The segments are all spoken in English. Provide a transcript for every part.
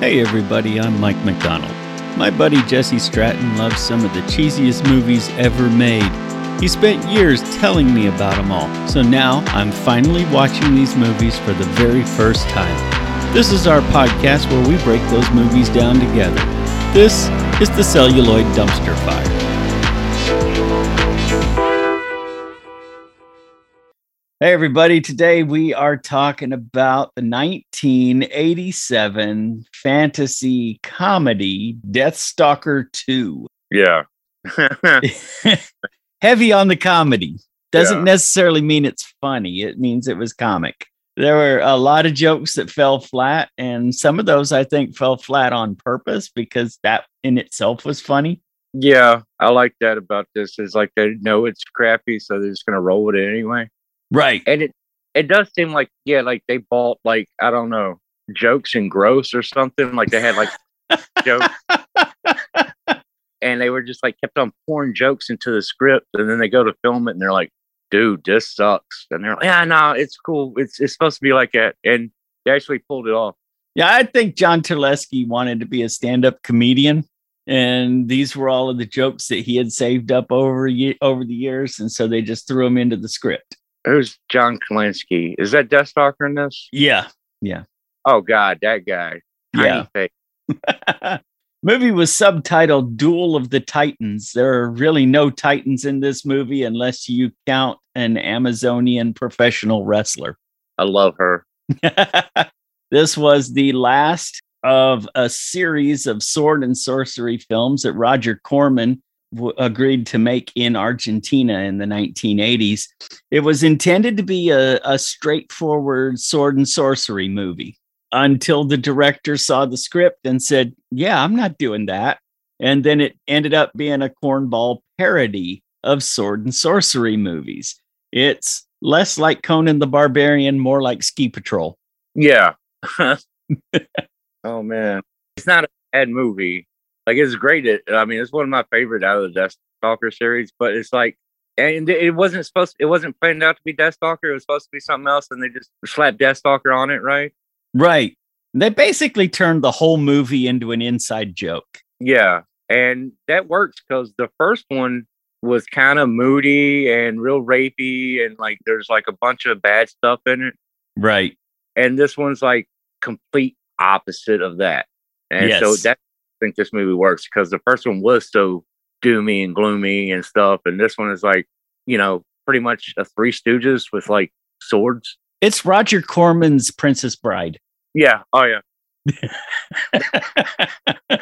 Hey everybody, I'm Mike McDonald. My buddy Jesse Stratton loves some of the cheesiest movies ever made. He spent years telling me about them all, so now I'm finally watching these movies for the very first time. This is our podcast where we break those movies down together. This is the Celluloid Dumpster Fire. Hey, everybody. Today we are talking about the 1987 fantasy comedy Death Stalker 2. Yeah. Heavy on the comedy. Doesn't Yeah. necessarily mean it's funny, it means it was comic. There were a lot of jokes that fell flat, and some of those I think fell flat on purpose because that in itself was funny. yeah. I like that about this is like they know it's crappy, so they're just gonna roll with it anyway. Right. And it it does seem like yeah, like they bought like I don't know jokes and gross or something. Like they had like jokes and they were just like kept on pouring jokes into the script, and then they go to film it and they're like, "Dude, this sucks," and they're like, "Yeah, no, it's cool. It's it's supposed to be like that," and they actually pulled it off. Yeah, I think John Terlesky wanted to be a stand-up comedian, and these were all of the jokes that he had saved up over ye- over the years, and so they just threw them into the script. Who's John Kalinsky? Is that Deathstalker in this? Yeah, Yeah. Oh God, that guy. Tiny Yeah. face. movie was subtitled "Duel of the Titans." There are really no titans in this movie unless you count an Amazonian professional wrestler. I love her. this was the last of a series of sword and sorcery films that Roger Corman w- agreed to make in Argentina in the 1980s. It was intended to be a, a straightforward sword and sorcery movie until the director saw the script and said, Yeah, I'm not doing that. And then it ended up being a cornball parody of sword and sorcery movies. It's less like Conan the Barbarian, more like Ski Patrol. Yeah. oh man, it's not a bad movie. Like it's great. It, I mean, it's one of my favorite out of the Deathstalker series. But it's like, and it wasn't supposed. It wasn't planned out to be Deathstalker. It was supposed to be something else, and they just slapped Deathstalker on it, right? Right. They basically turned the whole movie into an inside joke. Yeah, and that works because the first one was kind of moody and real rapey, and like there's like a bunch of bad stuff in it. Right. and this one's like complete opposite of that. And so Yes. that I think this movie works because the first one was so doomy and gloomy and stuff, and this one is like you know pretty much a Three Stooges with like swords. It's Roger Corman's Princess Bride. Yeah. Oh yeah.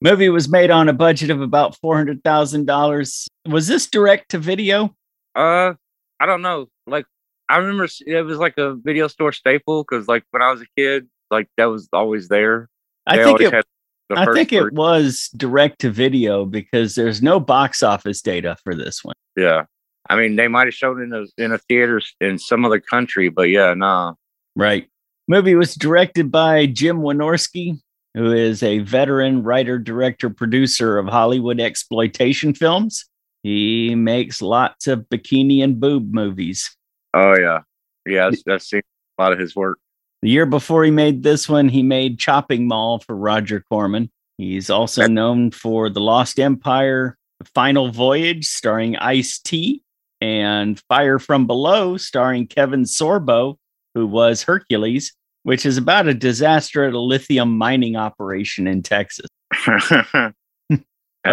Movie was made on a budget of about $400,000. Was this direct to video? Uh, I don't know. Like I remember it was like a video store staple because like when I was a kid, like that was always there. I think always it had I think it was direct to video because there's no box office data for this one. Yeah. I mean, they might have shown it in a in a theater in some other country, but yeah, nah. Right. Movie was directed by Jim Wynorski, who is a veteran writer, director, producer of Hollywood exploitation films. He makes lots of bikini and boob movies. Oh yeah, yeah. I've seen a lot of his work. The year before he made this one, he made Chopping Mall for Roger Corman. He's also known for The Lost Empire, The Final Voyage, starring Ice T, and Fire from Below, starring Kevin Sorbo, who was Hercules, which is about a disaster at a lithium mining operation in Texas.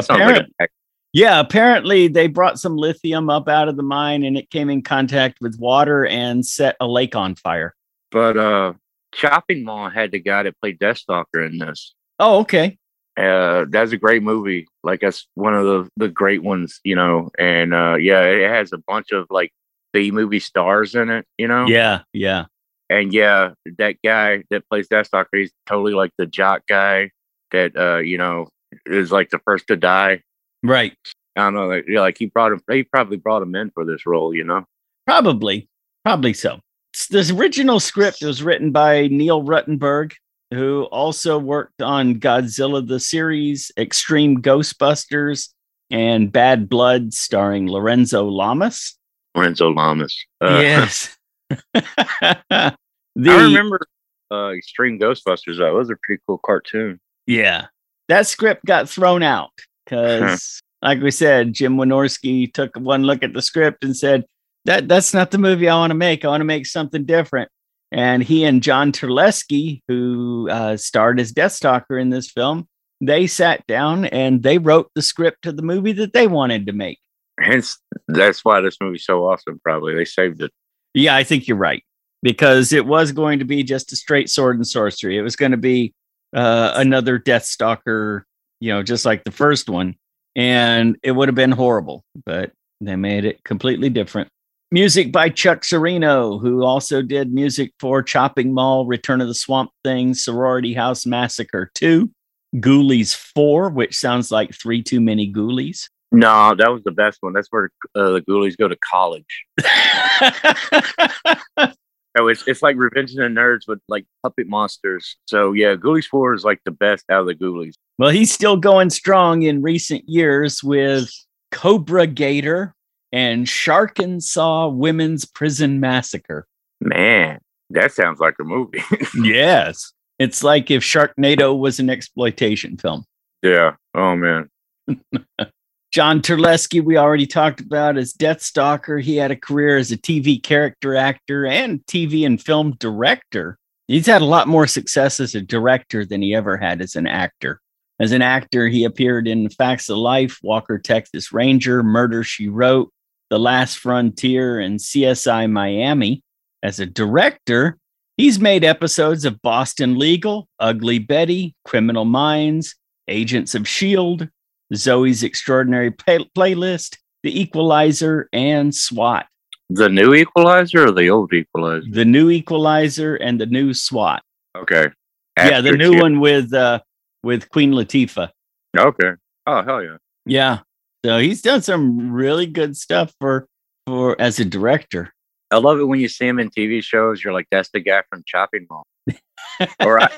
sounds like Yeah, apparently they brought some lithium up out of the mine and it came in contact with water and set a lake on fire. But uh, Chopping Mall had the guy that played Deathstalker in this. Oh, okay. Uh, that's a great movie. Like that's one of the the great ones, you know. And uh, yeah, it has a bunch of like B movie stars in it, you know. Yeah, yeah. And yeah, that guy that plays Deathstalker, he's totally like the jock guy that uh, you know, is like the first to die. Right. I don't know, like, yeah, like he brought him. He probably brought him in for this role, you know. Probably, probably so. This original script was written by Neil Ruttenberg, who also worked on Godzilla the series, Extreme Ghostbusters, and Bad Blood, starring Lorenzo Lamas. Lorenzo Lamas. Uh, yes. the, I remember uh, Extreme Ghostbusters. That was a pretty cool cartoon. Yeah. That script got thrown out because, like we said, Jim Wynorski took one look at the script and said, that, That's not the movie I want to make. I want to make something different. And he and John Terlesky, who uh, starred as Deathstalker in this film, they sat down and they wrote the script to the movie that they wanted to make. Hence, that's why this movie's so awesome. Probably they saved it. Yeah, I think you're right because it was going to be just a straight sword and sorcery. It was going to be uh, another Deathstalker, you know, just like the first one, and it would have been horrible. But they made it completely different. Music by Chuck Cirino, who also did music for Chopping Mall, Return of the Swamp Thing, Sorority House Massacre 2, Ghoulies 4, which sounds like three too many Ghoulies. No, that was the best one. That's where uh, the Ghoulies go to college. Oh, it's it's like Revenge of the Nerds with like puppet monsters. So yeah, Ghoulies Four is like the best out of the Ghoulies. well, he's still going strong in recent years with Cobra Gator and Shark and Saw Women's Prison Massacre. Man, that sounds like a movie. yes. It's like if Sharknado was an exploitation film. yeah. Oh man. John Terlesky, we already talked about as Death Stalker. He had a career as a TV character actor and TV and film director. He's had a lot more success as a director than he ever had as an actor. As an actor, he appeared in Facts of Life, Walker, Texas Ranger, Murder She Wrote, The Last Frontier, and CSI Miami. As a director, he's made episodes of Boston Legal, Ugly Betty, Criminal Minds, Agents of S.H.I.E.L.D., Zoe's Extraordinary Play- Playlist, The Equalizer, and SWAT. The new Equalizer or the old Equalizer? The new Equalizer and the new SWAT. Okay. yeah, the new one with uh with Queen Latifah. Okay. Oh hell yeah. Yeah. So he's done some really good stuff for for as a director. I love it when you see him in TV shows. You're like, that's the guy from Chopping Mall. or I,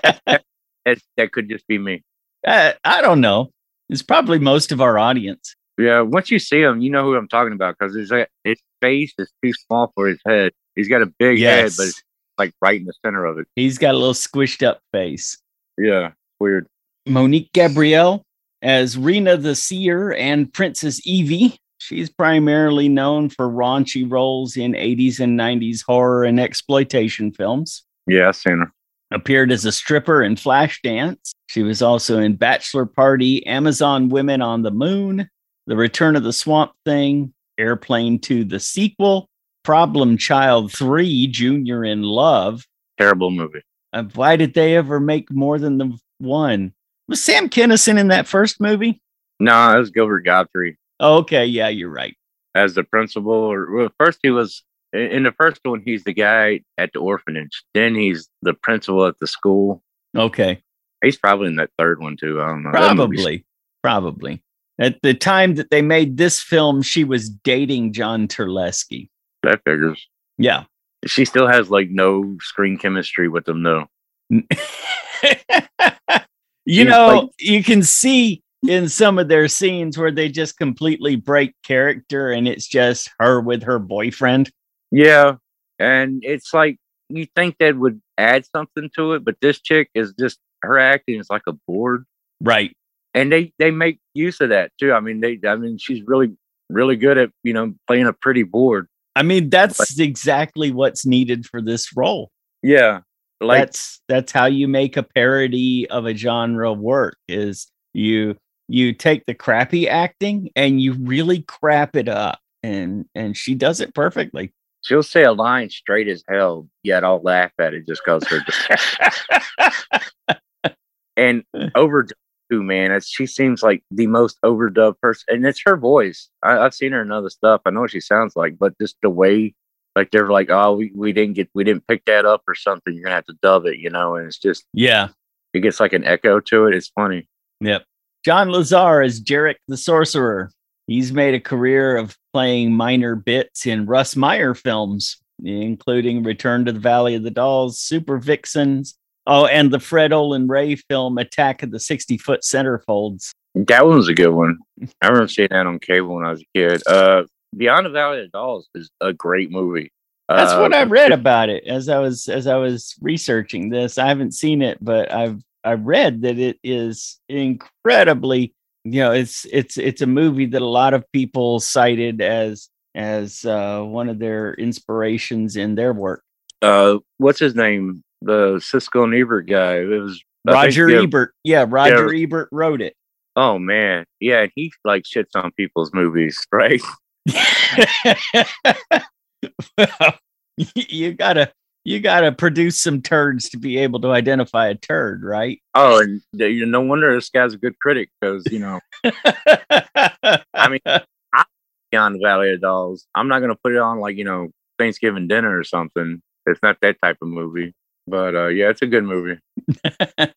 that, that could just be me. Uh, I don't know. It's probably most of our audience. Yeah, once you see him, you know who I'm talking about because his his face is too small for his head. He's got a big head, but it's like right in the center of it. He's got a little squished up face. Yeah, weird. Monique Gabrielle as Rena the Seer and Princess Evie. She's primarily known for raunchy roles in 80s and 90s horror and exploitation films. Yeah, I've seen her. Appeared as a stripper in Flashdance. She was also in Bachelor Party, Amazon Women on the Moon, The Return of the Swamp Thing, Airplane 2, the sequel, Problem Child 3, Junior in Love. Terrible movie. Uh, why did they ever make more than the one? Was Sam Kinison in that first movie? No, it was Gilbert Gottfried Oh, okay, yeah, you're right. as the principal. Or well, first he was in in the first one. He's the guy at the orphanage. Then he's the principal at the school. Okay, He's probably in that third one too. I don't know. Probably, probably. At the time that they made this film, she was dating John Terlesky. That figures. Yeah. She still has like no screen chemistry with them though. you know, like- you can see in some of their scenes where they just completely break character and it's just her with her boyfriend. Yeah, and it's like you think that would add something to it, but this chick is just her acting is like a board, Right. and they they make use of that too. I mean, they I mean she's really really good at you know playing a pretty board. I mean, that's exactly what's needed for this role. Yeah, like that's that's how you make a parody of a genre work is you you take the crappy acting and you really crap it up and and she does it perfectly she'll say a line straight as hell, yet I'll laugh at it just because her and overdub too, man. It's, she seems like the most overdubbed person, and it's her voice. I, I've seen her in other stuff. I know what she sounds like, but just the way, like they're like, oh, we, we didn't get, we didn't pick that up or something. You're gonna have to dub it, you know. And it's just, yeah it gets like an echo to it. It's funny. yep john lazar is jarek the sorcerer he's made a career of playing minor bits in russ meyer films including return to the valley of the dolls super vixens oh and the fred olen ray film attack of the 60 foot centerfolds That one was a good one. I remember seeing that on cable when I was a kid. Uh, Beyond the Valley of Dolls is a great movie. That's Uh, what I read about it as I was as I was researching this. I haven't seen it, but I've I read that it is incredibly, you know, it's it's it's a movie that a lot of people cited as as uh, one of their inspirations in their work. Uh, what's his name? The Siskel and Ebert guy. It was I think, Roger yeah, Ebert, yeah, Roger Ebert wrote it. Oh man, yeah, he like shits on people's movies, right? Well, you gotta you gotta produce some turds to be able to identify a turd, right? Oh, and you no wonder this guy's a good critic because you know I mean, I beyond Valley of Dolls. I'm not gonna put it on like you know Thanksgiving dinner or something. It's not that type of movie, but uh, yeah, it's a good movie.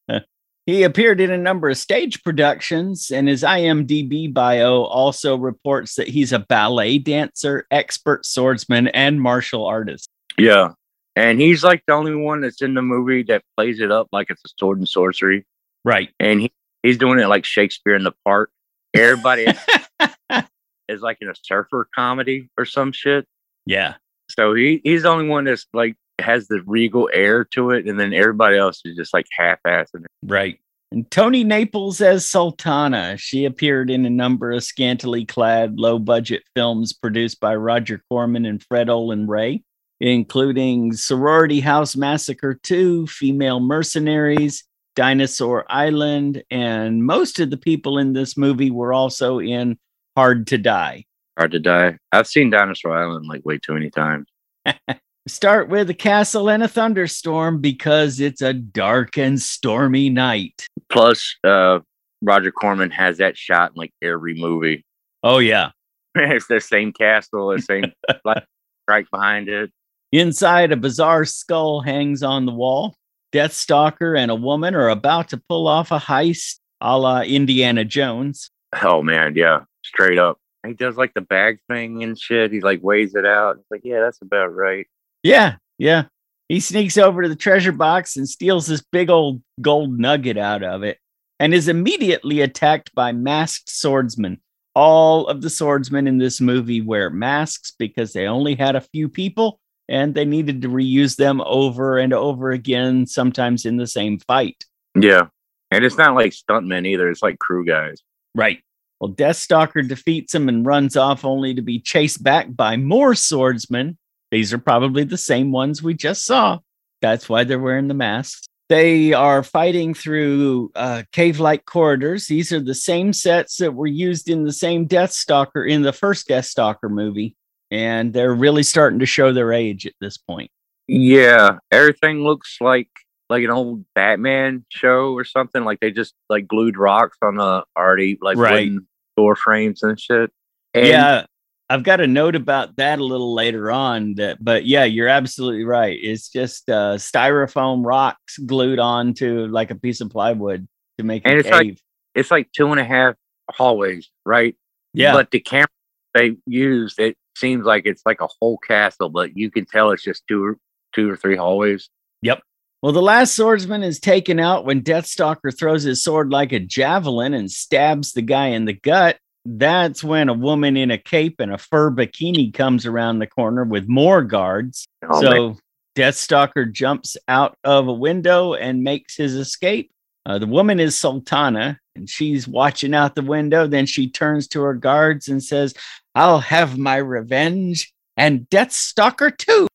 he appeared in a number of stage productions, and his IMDb bio also reports that he's a ballet dancer, expert swordsman, and martial artist. Yeah, and he's like the only one that's in the movie that plays it up like it's a sword and sorcery, Right. and he, he's doing it like Shakespeare in the Park. Everybody is like in a surfer comedy or some shit. yeah. So he he's the only one that's like has the regal air to it, and then everybody else is just like half-assing it. Right. And Toni Naples as Sultana. She appeared in a number of scantily clad, low budget films produced by Roger Corman and Fred Olen Ray, including Sorority House Massacre 2, Female Mercenaries, Dinosaur Island, and most of the people in this movie were also in Hard to Die. Hard to die. I've seen Dinosaur Island like way too many times. Start with a castle and a thunderstorm because it's a dark and stormy night. Plus, uh, Roger Corman has that shot in like every movie. Oh, yeah. it's the same castle, the same like right behind it. Inside, a bizarre skull hangs on the wall. Deathstalker and a woman are about to pull off a heist a la Indiana Jones. Oh man, yeah, straight up. He does like the bag thing and shit. He like weighs it out. It's like, yeah, that's about right. Yeah, yeah. He sneaks over to the treasure box and steals this big old gold nugget out of it and is immediately attacked by masked swordsmen. All of the swordsmen in this movie wear masks because they only had a few people and they needed to reuse them over and over again, sometimes in the same fight. Yeah, and it's not like stuntmen either. It's like crew guys. Right. Well, Deathstalker defeats him and runs off only to be chased back by more swordsmen. These are probably the same ones we just saw. That's why they're wearing the masks. They are fighting through uh, cave like corridors. These are the same sets that were used in the same Death Stalker in the first Death Stalker movie. And they're really starting to show their age at this point. Yeah, everything looks like like an old Batman show or something. Like they just like glued rocks on the already like Right. wooden door frames and shit. And yeah, I've got a note about that a little later on. That, but yeah, you're absolutely right. It's just uh, styrofoam rocks glued onto like a piece of plywood to make And it's like- cave. it's like two and a half hallways, right? yeah, But the camera they used, it seems like it's like a whole castle, but you can tell it's just two or two or three hallways. Yep. Well, the last swordsman is taken out when Deathstalker throws his sword like a javelin and stabs the guy in the gut. That's when a woman in a cape and a fur bikini comes around the corner with more guards. Oh, so man. Deathstalker jumps out of a window and makes his escape. Uh, the woman is Sultana and she's watching out the window. Then she turns to her guards and says, I'll have my revenge and Deathstalker too.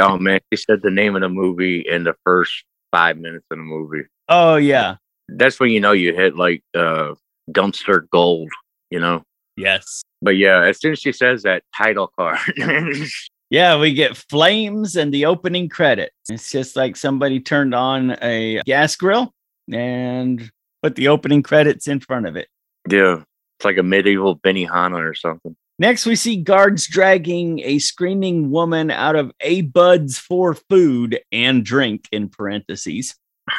oh man, he said the name of the movie in the first five minutes of the movie. Oh, yeah. That's when you know you hit like uh, dumpster gold, you know. Yes. But yeah, as soon as she says that title card, Yeah, we get flames and the opening credits. It's just like somebody turned on a gas grill and put the opening credits in front of it. yeah, it's like a medieval Benihana or something. Next, we see guards dragging a screaming woman out of A Buds for food and drink, in parentheses.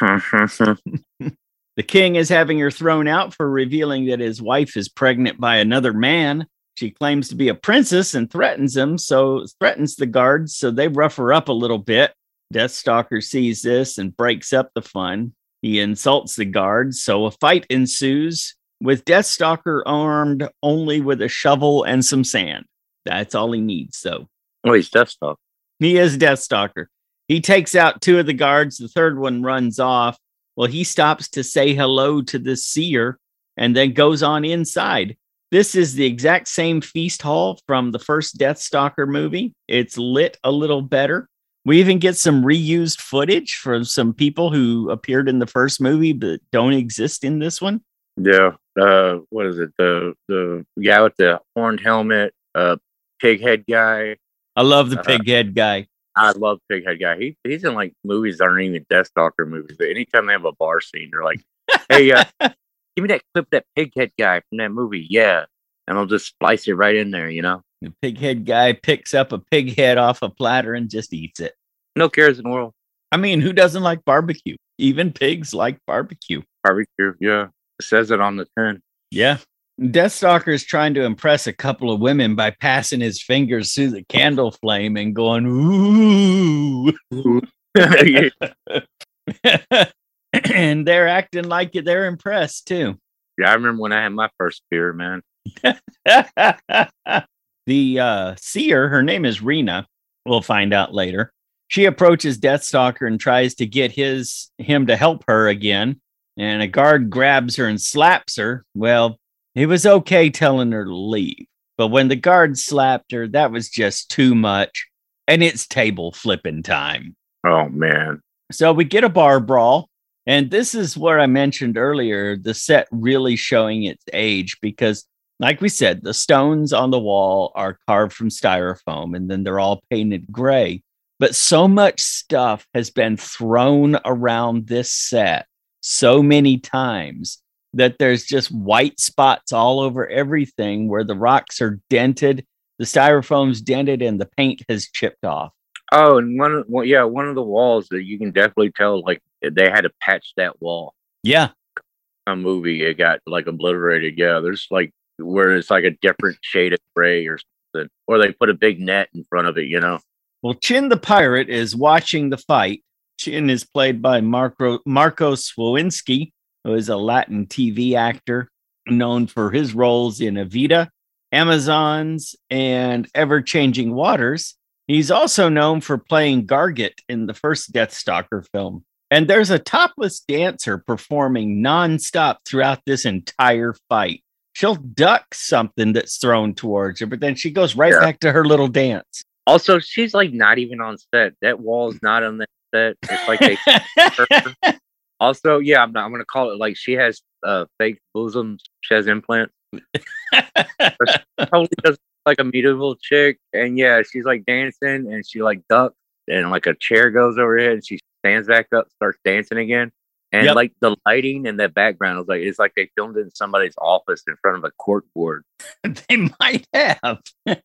The king is having her thrown out for revealing that his wife is pregnant by another man. She claims to be a princess and threatens him, so threatens the guards, so they rough her up a little bit. Deathstalker sees this and breaks up the fun. He insults the guards, so a fight ensues with Deathstalker armed only with a shovel and some sand. That's all he needs, though. oh, he's desktop. He is Deathstalker. He takes out two of the guards. The third one runs off. Well, he stops to say hello to the seer and then goes on inside. This is the exact same feast hall from the first Death Stalker movie. It's lit a little better. We even get some reused footage from some people who appeared in the first movie but don't exist in this one. Yeah. Uh, what is it? The the guy with the horned helmet, uh, pig head guy. I love the Uh, pig head guy. I love Pighead guy. He he's in like movies that aren't even Deathstalker movies. But anytime they have a bar scene, they're like, "Hey, uh, give me that clip, that Pighead guy from that movie." Yeah, and I'll just splice it right in there. You know, The pig head guy picks up a pig head off a platter and just eats it. no cares in the world. I mean, who doesn't like barbecue? Even pigs like barbecue. Barbecue. Yeah, it says it on the tin. Yeah. Deathstalker is trying to impress a couple of women by passing his fingers through the candle flame and going, ooh. and they're acting like they're impressed too. Yeah, I remember when I had my first beer, man. the uh, seer, her name is Rena. We'll find out later. She approaches Deathstalker and tries to get his him to help her again. And a guard grabs her and slaps her. Well, he was okay telling her to leave. But when the guard slapped her, that was just too much. And it's table flipping time. Oh man, So we get a bar brawl. And this is where I mentioned earlier the set really showing its age because, like we said, the stones on the wall are carved from styrofoam and then they're all painted gray. But so much stuff has been thrown around this set so many times that there's just white spots all over everything where the rocks are dented, the styrofoam's dented, and the paint has chipped off. Oh, and one, of- well, yeah, one of the walls that you can definitely tell, like they had to patch that wall. Yeah. A movie, it got like obliterated. Yeah, there's like where it's like a different shade of gray or something, or they put a big net in front of it. You know. Well, Chin the pirate is watching the fight. Chin is played by Marco Marcos Woinsky, who is a Latin TV actor known for his roles in Evita, Amazons, and Ever Changing Waters. He's also known for playing Garget in the first Deathstalker film. And there's a topless dancer performing nonstop throughout this entire fight. She'll duck something that's thrown towards her, but then she goes right Yeah. back to her little dance. Also, she's like not even on set. That wall's not on the set. It's like they. also, yeah, I'm not. I'm gonna call it like she has uh fake bosoms. She has implants. Probably does like a medieval chick, and yeah, she's like dancing, and she like ducks, and like a chair goes over her head, and she stands back up, starts dancing again. And Yep. like the lighting and the background was like it's like they filmed it in somebody's office in front of a court board. they might have. well,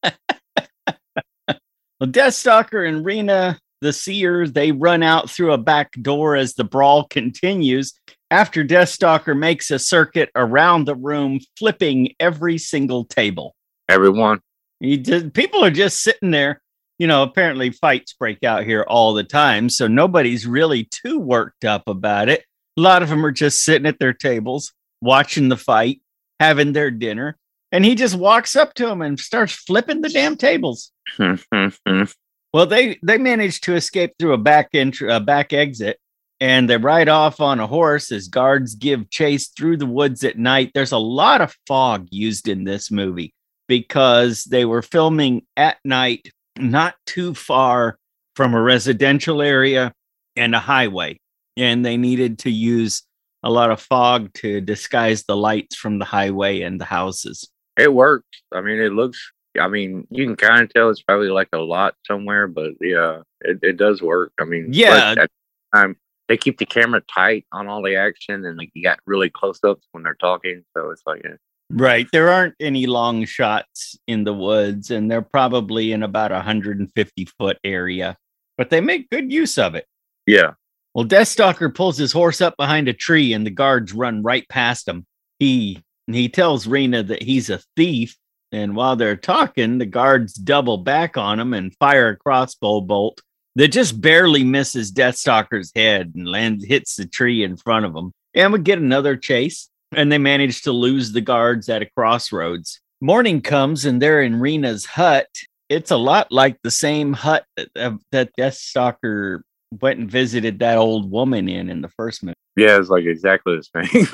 Deathstalker and Rena, the Seers, they run out through a back door as the brawl continues. After Deathstalker makes a circuit around the room, flipping every single table. Everyone, He did, people are just sitting there. You know, apparently fights break out here all the time. So nobody's really too worked up about it. A lot of them are just sitting at their tables, watching the fight, having their dinner. And he just walks up to them and starts flipping the damn tables. Well, they they manage to escape through a back entry, a back exit, and they ride off on a horse as guards give chase through the woods at night. There's a lot of fog used in this movie because they were filming at night, not too far from a residential area and a highway, and they needed to use a lot of fog to disguise the lights from the highway and the houses. it worked. I mean, it looks. I mean, you can kind of tell it's probably like a lot somewhere, but yeah, it, it does work. I mean, Yeah. at the time they keep the camera tight on all the action, and like you got really close ups when they're talking, so it's like eh, Right. There aren't any long shots in the woods, and they're probably in about a 150 foot area, but they make good use of it. yeah, Well, Deathstalker pulls his horse up behind a tree, and the guards run right past him. He he tells Rena that he's a thief, and while they're talking, the guards double back on him and fire a crossbow bolt that just barely misses Deathstalker's head and lands hits the tree in front of him. And we get another chase, and they manage to lose the guards at a crossroads. Morning comes, and they're in Rena's hut, it's a lot like the same hut that, uh, that Deathstalker went and visited that old woman in in the first movie. Yeah, it's like exactly the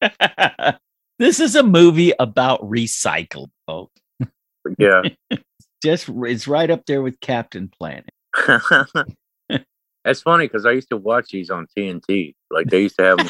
same. this is a movie about recycled yeah. Just it's right up there with Captain Planet. That's funny because I used to watch these on TNT. Like they used to have them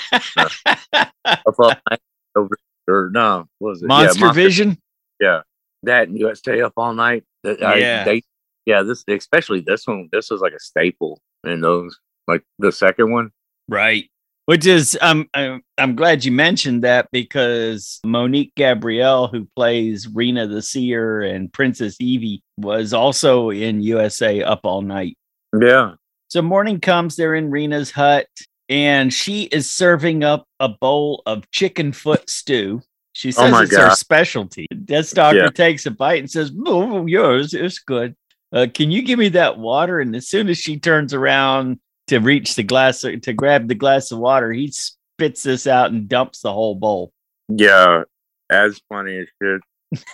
uh, up all night over or no, what was it? Monster, yeah, Monster Vision. Yeah, that and stay up all night. I- Yeah. they, yeah. This especially this one. This was like a staple in those. Like the second one. Right. Which is um I'm, I'm glad you mentioned that because Monique Gabrielle, who plays Rena the Seer and Princess Evie, was also in USA Up All Night. Yeah. So morning comes, they're in Rena's hut, and she is serving up a bowl of chicken foot stew. She Oh says my it's her God. specialty. Deathstalker Yeah. takes a bite and says, "Oh, yours, it's good. Uh, can you give me that water?" And as soon as she turns around to reach the glass to grab the glass of water, he spits this out and dumps the whole bowl. Yeah. As funny as shit.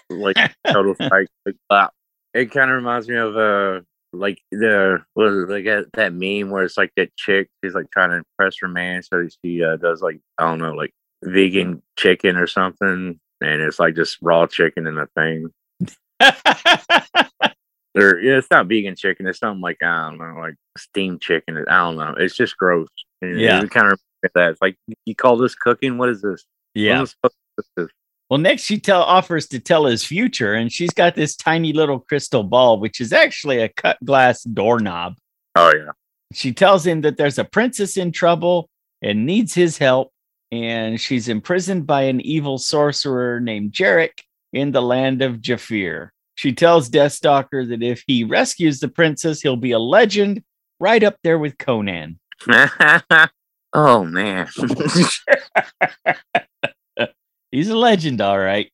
Like total fight. Like. It kind of reminds me of uh like the it, like that, that meme where it's like that chick she's like trying to impress her man so she uh, does like I don't know like vegan chicken or something and it's like just raw chicken in a thing or yeah it's not vegan chicken it's something like I don't know like steamed chicken I don't know it's just gross And Yeah. kind of that it's like you call this cooking what is this yeah. am I supposed to- this Well, next she tell offers to tell his future, and she's got this tiny little crystal ball, which is actually a cut glass doorknob. oh yeah She tells him that there's a princess in trouble and needs his help, and she's imprisoned by an evil sorcerer named Jarek in the land of Jafir. She tells Deathstalker that if he rescues the princess, he'll be a legend right up there with Conan. oh man. He's a legend, all right.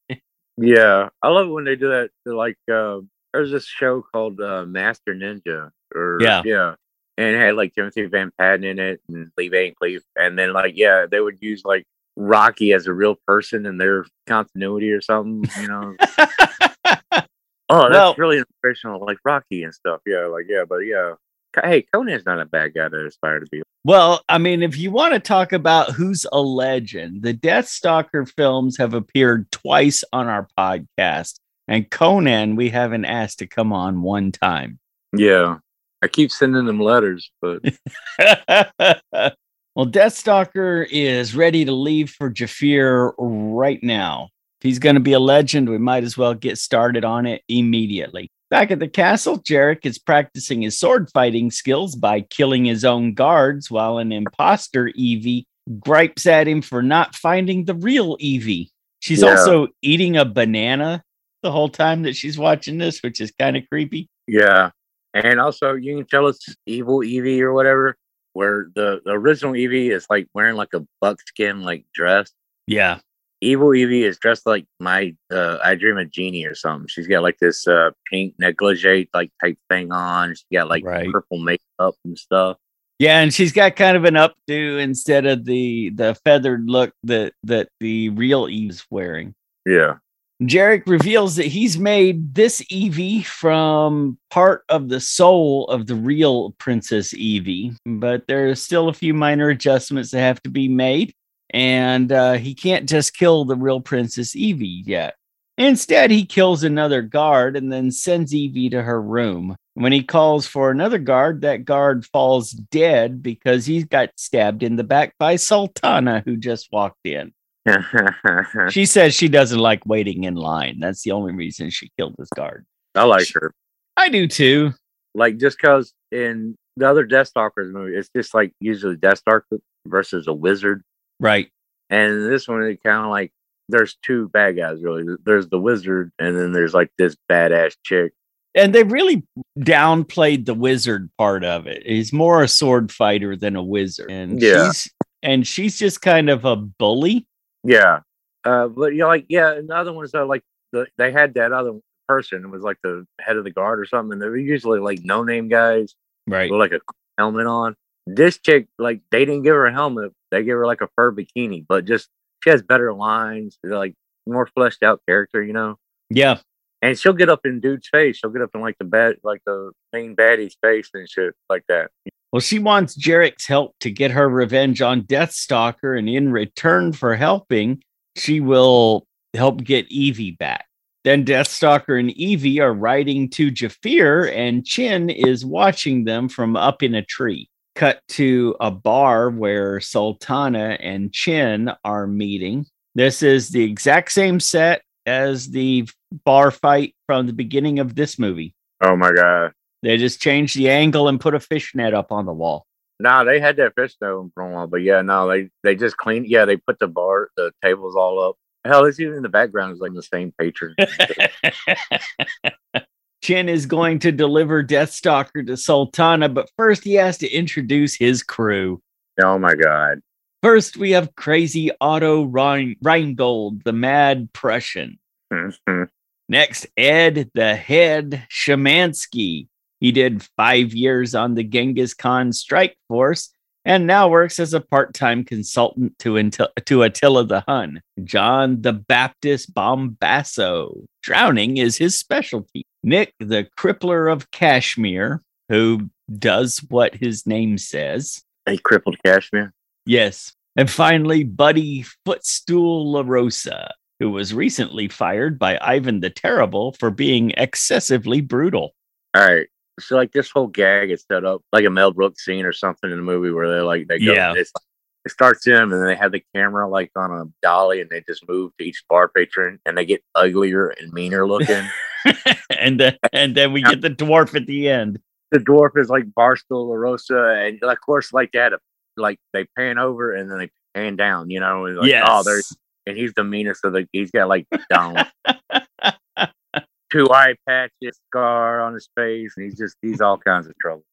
yeah. I love it when they do that. They're like uh, there's this show called uh, Master Ninja or Yeah. yeah. And it had like Timothy Van Patten in it and Lee Van Cleef. And then like yeah, they would use like Rocky as a real person in their continuity or something, you know. Oh, that's Well- really inspirational, like Rocky and stuff. Yeah, like yeah, but yeah. Hey, Conan's not a bad guy to aspire to be. Well, I mean, if you want to talk about who's a legend, the Death Stalker films have appeared twice on our podcast, and Conan we haven't asked to come on one time. Yeah, I keep sending them letters, but well, Deathstalker is ready to leave for Jafir right now. He's going to be a legend, we might as well get started on it immediately. Back at the castle, Jarek is practicing his sword fighting skills by killing his own guards while an imposter Evie gripes at him for not finding the real Evie. She's Yeah. also eating a banana the whole time that she's watching this, which is kind of creepy. Yeah, and also you can tell it's evil Evie or whatever. Where the, the original Evie is like wearing like a buckskin like dress. Yeah. Evil Evie is dressed like my uh, I Dream of Jeannie or something. She's got like this uh, pink negligee like type thing on. She's got like Right. purple makeup and stuff. Yeah, and she's got kind of an updo instead of the the feathered look that that the real Eve's wearing. Yeah, Jarek reveals that he's made this Evie from part of the soul of the real Princess Evie, but there's still a few minor adjustments that have to be made, and uh, he can't just kill the real Princess Evie yet. Instead, he kills another guard and then sends Evie to her room. When he calls for another guard, that guard falls dead because he got stabbed in the back by Sultana, who just walked in. She says she doesn't like waiting in line. That's the only reason she killed this guard. I like her. I do too. Like just because in the other Deathstalkers movie, it's just like usually Deathstalker versus a wizard. Right. And this one, is kind of like there's two bad guys really. There's the wizard, and then there's like this badass chick. And they really downplayed the wizard part of it. He's more a sword fighter than a wizard. And Yeah. she's and she's just kind of a bully. Yeah, uh, but you know, like yeah, and the other ones are like the, they had that other person was like the head of the guard or something. And they were usually like no name guys Right. with like a helmet on. This chick, like they didn't give her a helmet. They gave her like a fur bikini, but just she has better lines, like more fleshed out character, you know. Yeah. and she'll get up in dude's face. She'll get up in like the bad, like the main baddie's face and shit like that. Well, she wants Jarek's help to get her revenge on Deathstalker, and in return for helping, she will help get Evie back. Then Deathstalker and Evie are riding to Jafir, and Chin is watching them from up in a tree. Cut to a bar where Sultana and Chin are meeting. This is the exact same set as the bar fight from the beginning of this movie. Oh my god! They just changed the angle and put a fishnet up on the wall. No, they had that fish though for a while, but yeah, no, they they just cleaned. Yeah, they put the bar, the tables all up. Hell, it's even in the background is like the same patron. Chin is going to deliver Deathstalker to Sultana, but first he has to introduce his crew. oh my god! First, we have crazy Otto Rein- Reingold, the mad Prussian. Mhm. Next, Ed the Head Shemansky. He did five years on the Genghis Khan strike force and now works as a part time consultant to, Inti- to Attila the Hun. John the Baptist Bombasso. Drowning is his specialty. Nick the Crippler of Kashmir, who does what his name says. A crippled Kashmir. Yes. And finally, Buddy Footstool La Rosa, who was recently fired by Ivan the Terrible for being excessively brutal. All right. So like this whole gag is set up like a Mel Brooks scene or something in the movie where they like they go Yeah. it starts them and then they have the camera like on a dolly and they just move to each bar patron and they get uglier and meaner looking. and then and then we get the dwarf at the end. the dwarf is like Barstool La Rosa and of course like that like they pan over and then they pan down, you know, and like oh, yes. oh there's and he's the meanest of the he's got like down two eye patches, scar on his face, and he's just he's all kinds of trouble.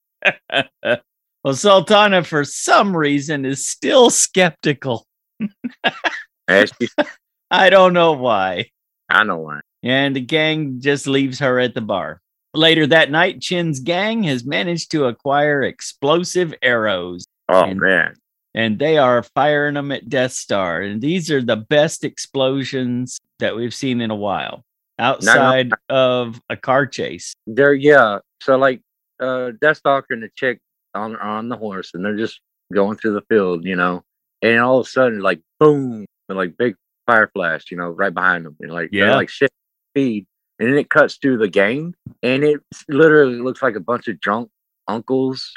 well, Sultana, for some reason, is still skeptical. I don't know why. I know why. and the gang just leaves her at the bar. Later that night, Chin's gang has managed to acquire explosive arrows, Oh And- man. and they are firing them at Death Star. And these are the best explosions that we've seen in a while outside of a car chase. They're yeah. So like uh Deathstalker and the chick on on the horse and they're just going through the field, you know. And all of a sudden, like boom, and like big fire flash, you know, right behind them. And like Yeah. like shit speed. And then it cuts through the gang and it literally looks like a bunch of drunk uncles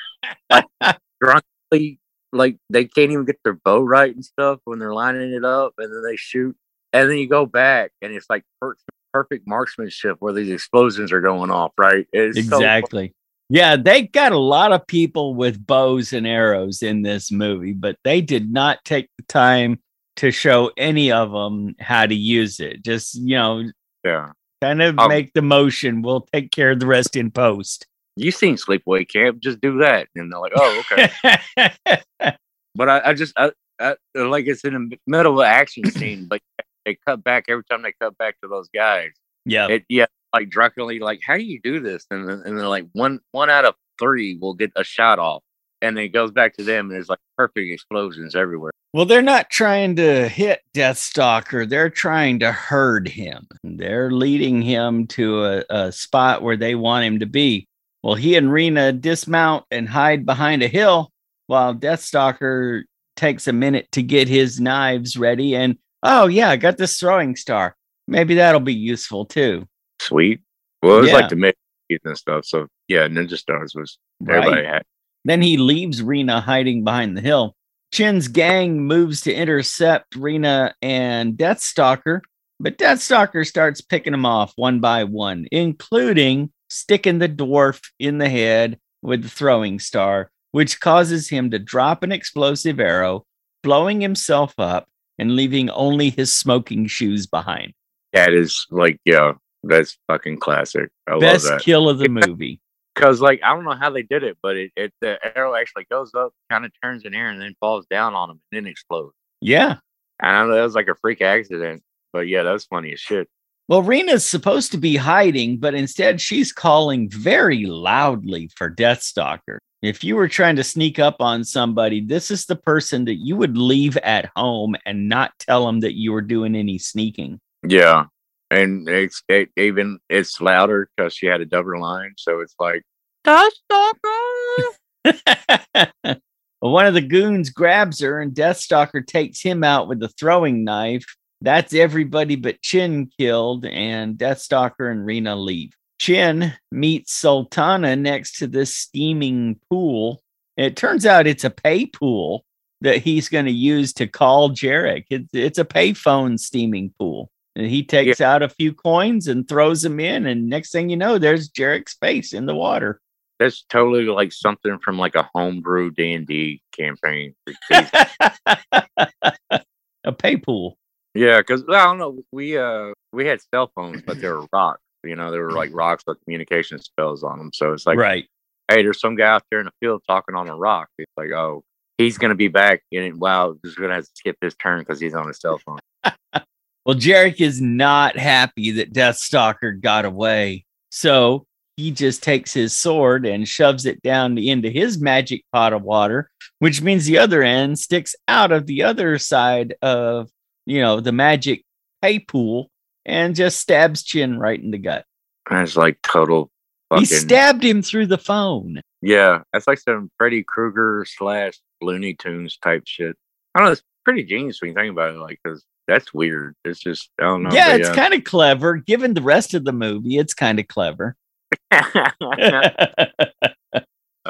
like, drunkly like they can't even get their bow right and stuff when they're lining it up and then they shoot. And then you go back and it's like per- perfect marksmanship where these explosions are going off, right? It's so exactly. yeah, they got a lot of people with bows and arrows in this movie, but they did not take the time to show any of them how to use it. Just, you know, yeah. kind of Um, make the motion. We'll take care of the rest in post. You seen Sleepaway Camp? Just do that, and they're like, "Oh, okay." but I, I just, I, I, like it's in the middle of an action scene, but they cut back every time they cut back to those guys. yeah. It, yeah, like drunkenly, like, how do you do this? And then, and then like one, one out of three will get a shot off, and then it goes back to them, and there's like perfect explosions everywhere. Well, they're not trying to hit Deathstalker. They're trying to herd him. They're leading him to a, a spot where they want him to be. Well, he and Rena dismount and hide behind a hill while Deathstalker takes a minute to get his knives ready. And oh, yeah, I got this throwing star. Maybe that'll be useful too. Sweet. Well, it was Yeah. like the mid and stuff. So yeah, Ninja Stars was everybody had. Then he leaves Rena hiding behind the hill. Chin's gang moves to intercept Rena and Deathstalker, but Deathstalker starts picking them off one by one, including sticking the dwarf in the head with the throwing star, which causes him to drop an explosive arrow, blowing himself up and leaving only his smoking shoes behind. That is like, yeah, that's fucking classic. I Best love that. kill of the movie. Because like I don't know how they did it, but it, it the arrow actually goes up, kind of turns in air, and then falls down on him, and then explodes. Yeah. I don't know that was like a freak accident, but yeah, that was funny as shit. Well, Rena's supposed to be hiding, but instead she's calling very loudly for Deathstalker. If you were trying to sneak up on somebody, this is the person that you would leave at home and not tell them that you were doing any sneaking. Yeah, and it's it, even it's louder because she had a double line, so it's like Deathstalker. well, one of the goons grabs her, and Deathstalker takes him out with a throwing knife. That's everybody but Chin killed, and Deathstalker and Rena leave. Chin meets Sultana next to this steaming pool. It turns out it's a pay pool that he's going to use to call Jarek. It's, it's a payphone steaming pool. And he takes yeah. out a few coins and throws them in, and next thing you know, there's Jarek's face in the water. That's totally like something from like a homebrew D and D campaign. a pay pool. Yeah, because I don't know. We uh we had cell phones, but they were rocks. You know, they were mm. like rocks with communication spells on them. So it's like, right. Hey, there's some guy out there in the field talking on a rock. It's like, oh, he's gonna be back, and wow, just gonna have to skip his turn because he's on his cell phone. well, Jarek is not happy that Deathstalker got away, so he just takes his sword and shoves it down the into his magic pot of water, which means the other end sticks out of the other side of you know the magic pay pool and just stabs Chin right in the gut. That's like total. Fucking... He stabbed him through the phone. Yeah, that's like some Freddy Krueger slash Looney Tunes type shit. I don't know. It's pretty genius when you think about it. Like, because that's weird. It's just I don't know. Yeah, it's yeah. kind of clever. Given the rest of the movie, it's kind of clever. I'll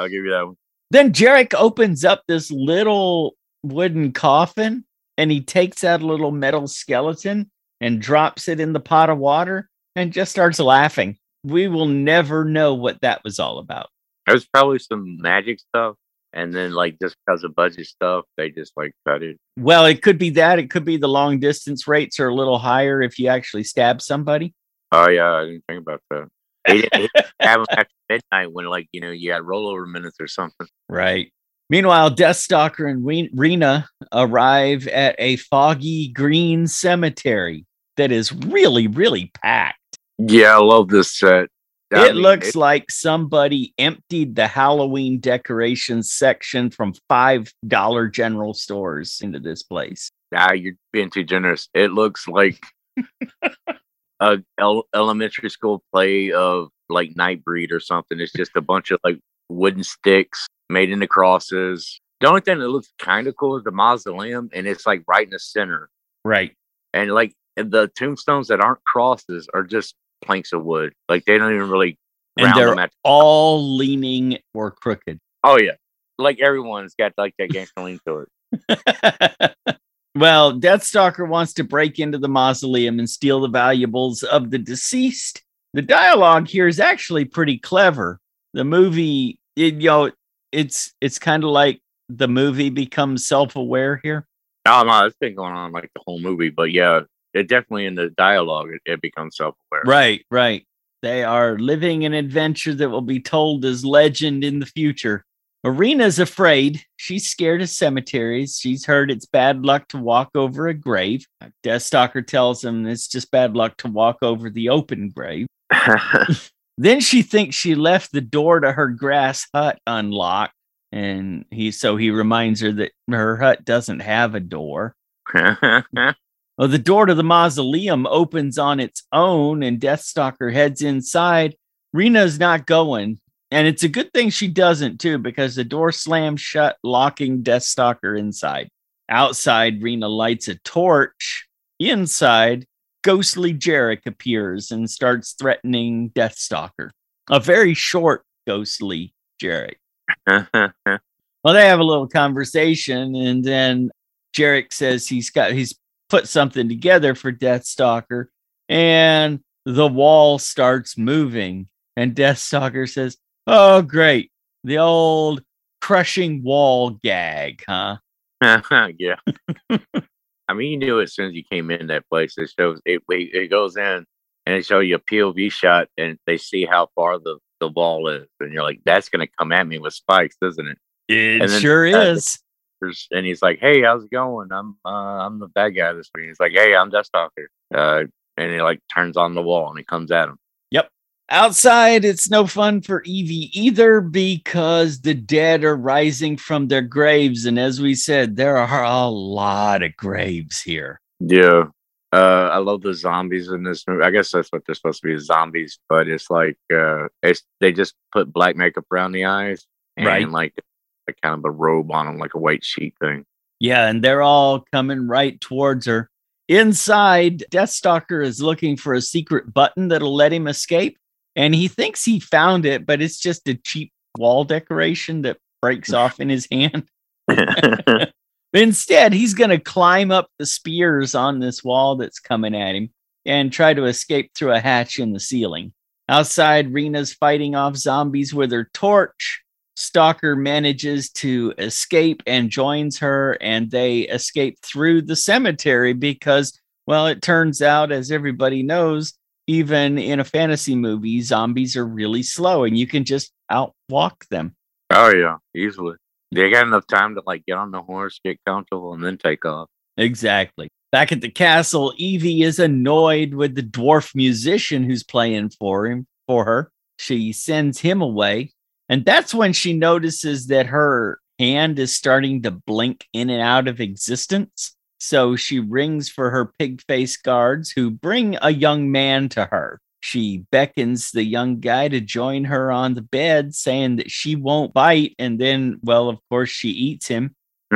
give you that one. Then Jarek opens up this little wooden coffin and he takes out a little metal skeleton and drops it in the pot of water and just starts laughing. We will never know what that was all about. There's probably some magic stuff. And then, like, just because of budget stuff, they just like cut it. Well, it could be that. It could be the long distance rates are a little higher if you actually stab somebody. Oh, yeah. I didn't think about that. They didn't have them after midnight when, like, you know, you got rollover minutes or something. Right. Meanwhile, Deathstalker and Rena arrive at a foggy green cemetery that is really, really packed. Yeah, I love this set. I it mean, looks it, like somebody emptied the Halloween decorations section from five dollar general stores into this place. Nah, you're being too generous. It looks like a el- elementary school play of like Nightbreed or something. It's just a bunch of like wooden sticks made into crosses. The only thing that looks kind of cool is the mausoleum, and it's like right in the center. Right. And like the tombstones that aren't crosses are just planks of wood. Like they don't even really. And they're at- all leaning or crooked. Oh yeah, like everyone's got like that gangster lean to it. well, Deathstalker wants to break into the mausoleum and steal the valuables of the deceased. The dialogue here is actually pretty clever. The movie, it, you know, it's it's kind of like the movie becomes self-aware here. Oh no, it's been going on like the whole movie, but yeah, it definitely in the dialogue it, it becomes self-aware. Right, right. They are living an adventure that will be told as legend in the future. Marina's afraid. She's scared of cemeteries. She's heard it's bad luck to walk over a grave. Deathstalker tells him it's just bad luck to walk over the open grave. then she thinks she left the door to her grass hut unlocked. And he so he reminds her that her hut doesn't have a door. Well, the door to the mausoleum opens on its own, and Deathstalker heads inside. Rena's not going, and it's a good thing she doesn't too, because the door slams shut, locking Deathstalker inside. Outside, Rena lights a torch. Inside, ghostly Jarek appears and starts threatening Deathstalker. A very short, ghostly Jarek. well, they have a little conversation, and then Jarek says he's got he's put something together for Deathstalker, and the wall starts moving. And Deathstalker says, Oh, great. The old crushing wall gag, huh? yeah. I mean, you knew as soon as you came in that place, it shows it, it goes in and it shows you a POV shot and they see how far the, the wall is. And you're like, that's going to come at me with spikes, isn't it? It sure is and he's like, "Hey, how's it going? I'm uh, I'm the bad guy this week." He's like, "Hey, I'm Deathstalker," uh, and he like turns on the wall and he comes at him. Outside, it's no fun for Evie either because the dead are rising from their graves, and as we said, there are a lot of graves here. Yeah, Uh, I love the zombies in this movie. I guess that's what they're supposed to be, zombies. But it's like uh, it's they just put black makeup around the eyes and Right. like a kind of a robe on them, like a white sheet thing. Yeah, and they're all coming right towards her. Inside, Deathstalker is looking for a secret button that'll let him escape. And he thinks he found it, but it's just a cheap wall decoration that breaks off in his hand. Instead, he's going to climb up the spears on this wall that's coming at him and try to escape through a hatch in the ceiling. Outside, Rena's fighting off zombies with her torch. Stalker manages to escape and joins her, and they escape through the cemetery because, well, it turns out, as everybody knows, even in a fantasy movie, zombies are really slow and you can just outwalk them. oh yeah, easily. They got enough time to like get on the horse, get comfortable, and then take off. Exactly. Back at the castle, Evie is annoyed with the dwarf musician who's playing for him for her. She sends him away, and that's when she notices that her hand is starting to blink in and out of existence. So she rings for her pig face guards who bring a young man to her. She beckons the young guy to join her on the bed, saying that she won't bite. And then, well, of course, she eats him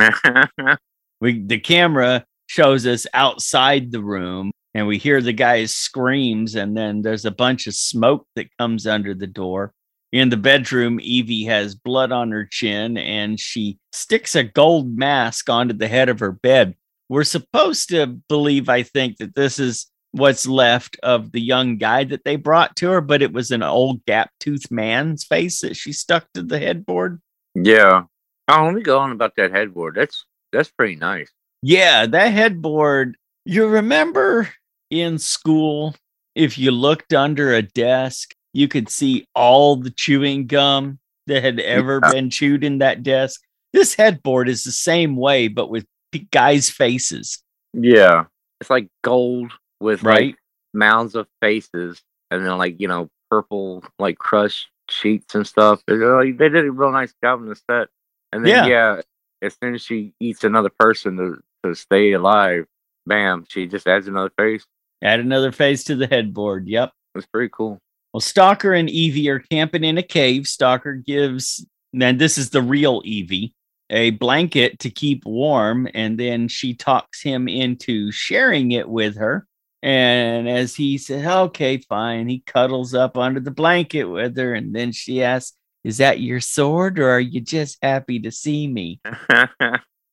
we the camera shows us outside the room and we hear the guy's screams and then there's a bunch of smoke that comes under the door in the bedroom evie has blood on her chin and she sticks a gold mask onto the head of her bed we're supposed to believe i think that this is what's left of the young guy that they brought to her but it was an old gap tooth man's face that she stuck to the headboard yeah. Oh, let me go on about that headboard. That's that's pretty nice. Yeah, that headboard. You remember in school, if you looked under a desk, you could see all the chewing gum that had ever Yeah. been chewed in that desk. This headboard is the same way, but with guys' faces, Yeah. It's like gold with right? like mounds of faces and then like, you know, purple like crushed sheets and stuff. They oh, they did a real nice job in the set. And then yeah, as soon as she eats another person to, to stay alive, bam, she just adds another face. Add another face to the headboard. Yep. It's pretty cool. Well, Stalker and Evie are camping in a cave. Stalker gives, and this is the real Evie, a blanket to keep warm. And then she talks him into sharing it with her. And as he said, okay, fine, he cuddles up under the blanket with her. And then she asks, Is that your sword or are you just happy to see me?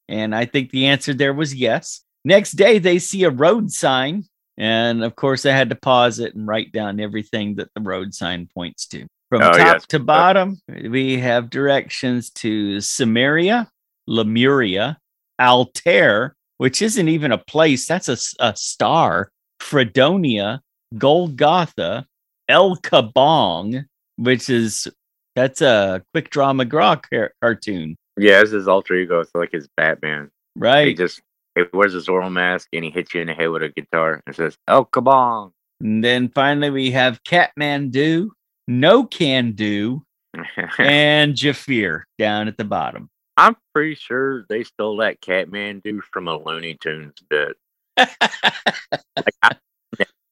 And I think the answer there was yes. Next day, they see a road sign. And of course, I had to pause it and write down everything that the road sign points to. From Oh, top yes. to bottom, we have directions to Samaria, Lemuria, Altair, which isn't even a place, that's a, a star, Fredonia, Golgotha, El Kabong, which is that's a quick draw McGraw car- cartoon, yeah, it's his alter ego. It's like his Batman. Right. He just he wears a Zorro mask and he hits you in the head with a guitar and says, El Kabong. And then finally, we have Catmandu, No Can Do, and Jafir down at the bottom. I'm pretty sure they stole that Catman dude from a Looney Tunes bit, like, I-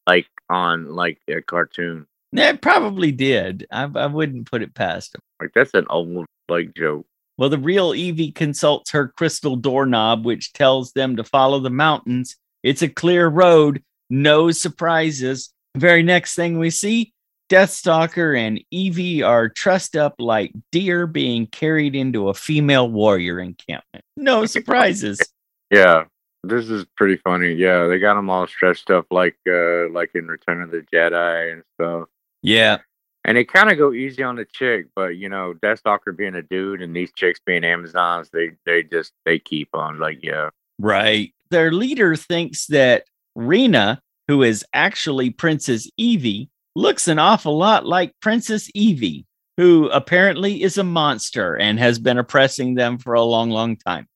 like on like a cartoon. It probably did. I, I wouldn't put it past them. Like that's an old like joke. Well, the real Evie consults her crystal doorknob, which tells them to follow the mountains. It's a clear road, no surprises. Very next thing we see Deathstalker and Evie are trussed up like deer being carried into a female warrior encampment. No surprises. Yeah, this is pretty funny. Yeah, they got them all stretched up like uh like in Return of the Jedi and stuff. yeah. And they kind of go easy on the chick, but you know, Deathstalker being a dude and these chicks being Amazons, they they just they keep on like yeah. Right. Their leader thinks that Rena, who is actually Princess Evie, looks an awful lot like Princess Evie, who apparently is a monster and has been oppressing them for a long, long time.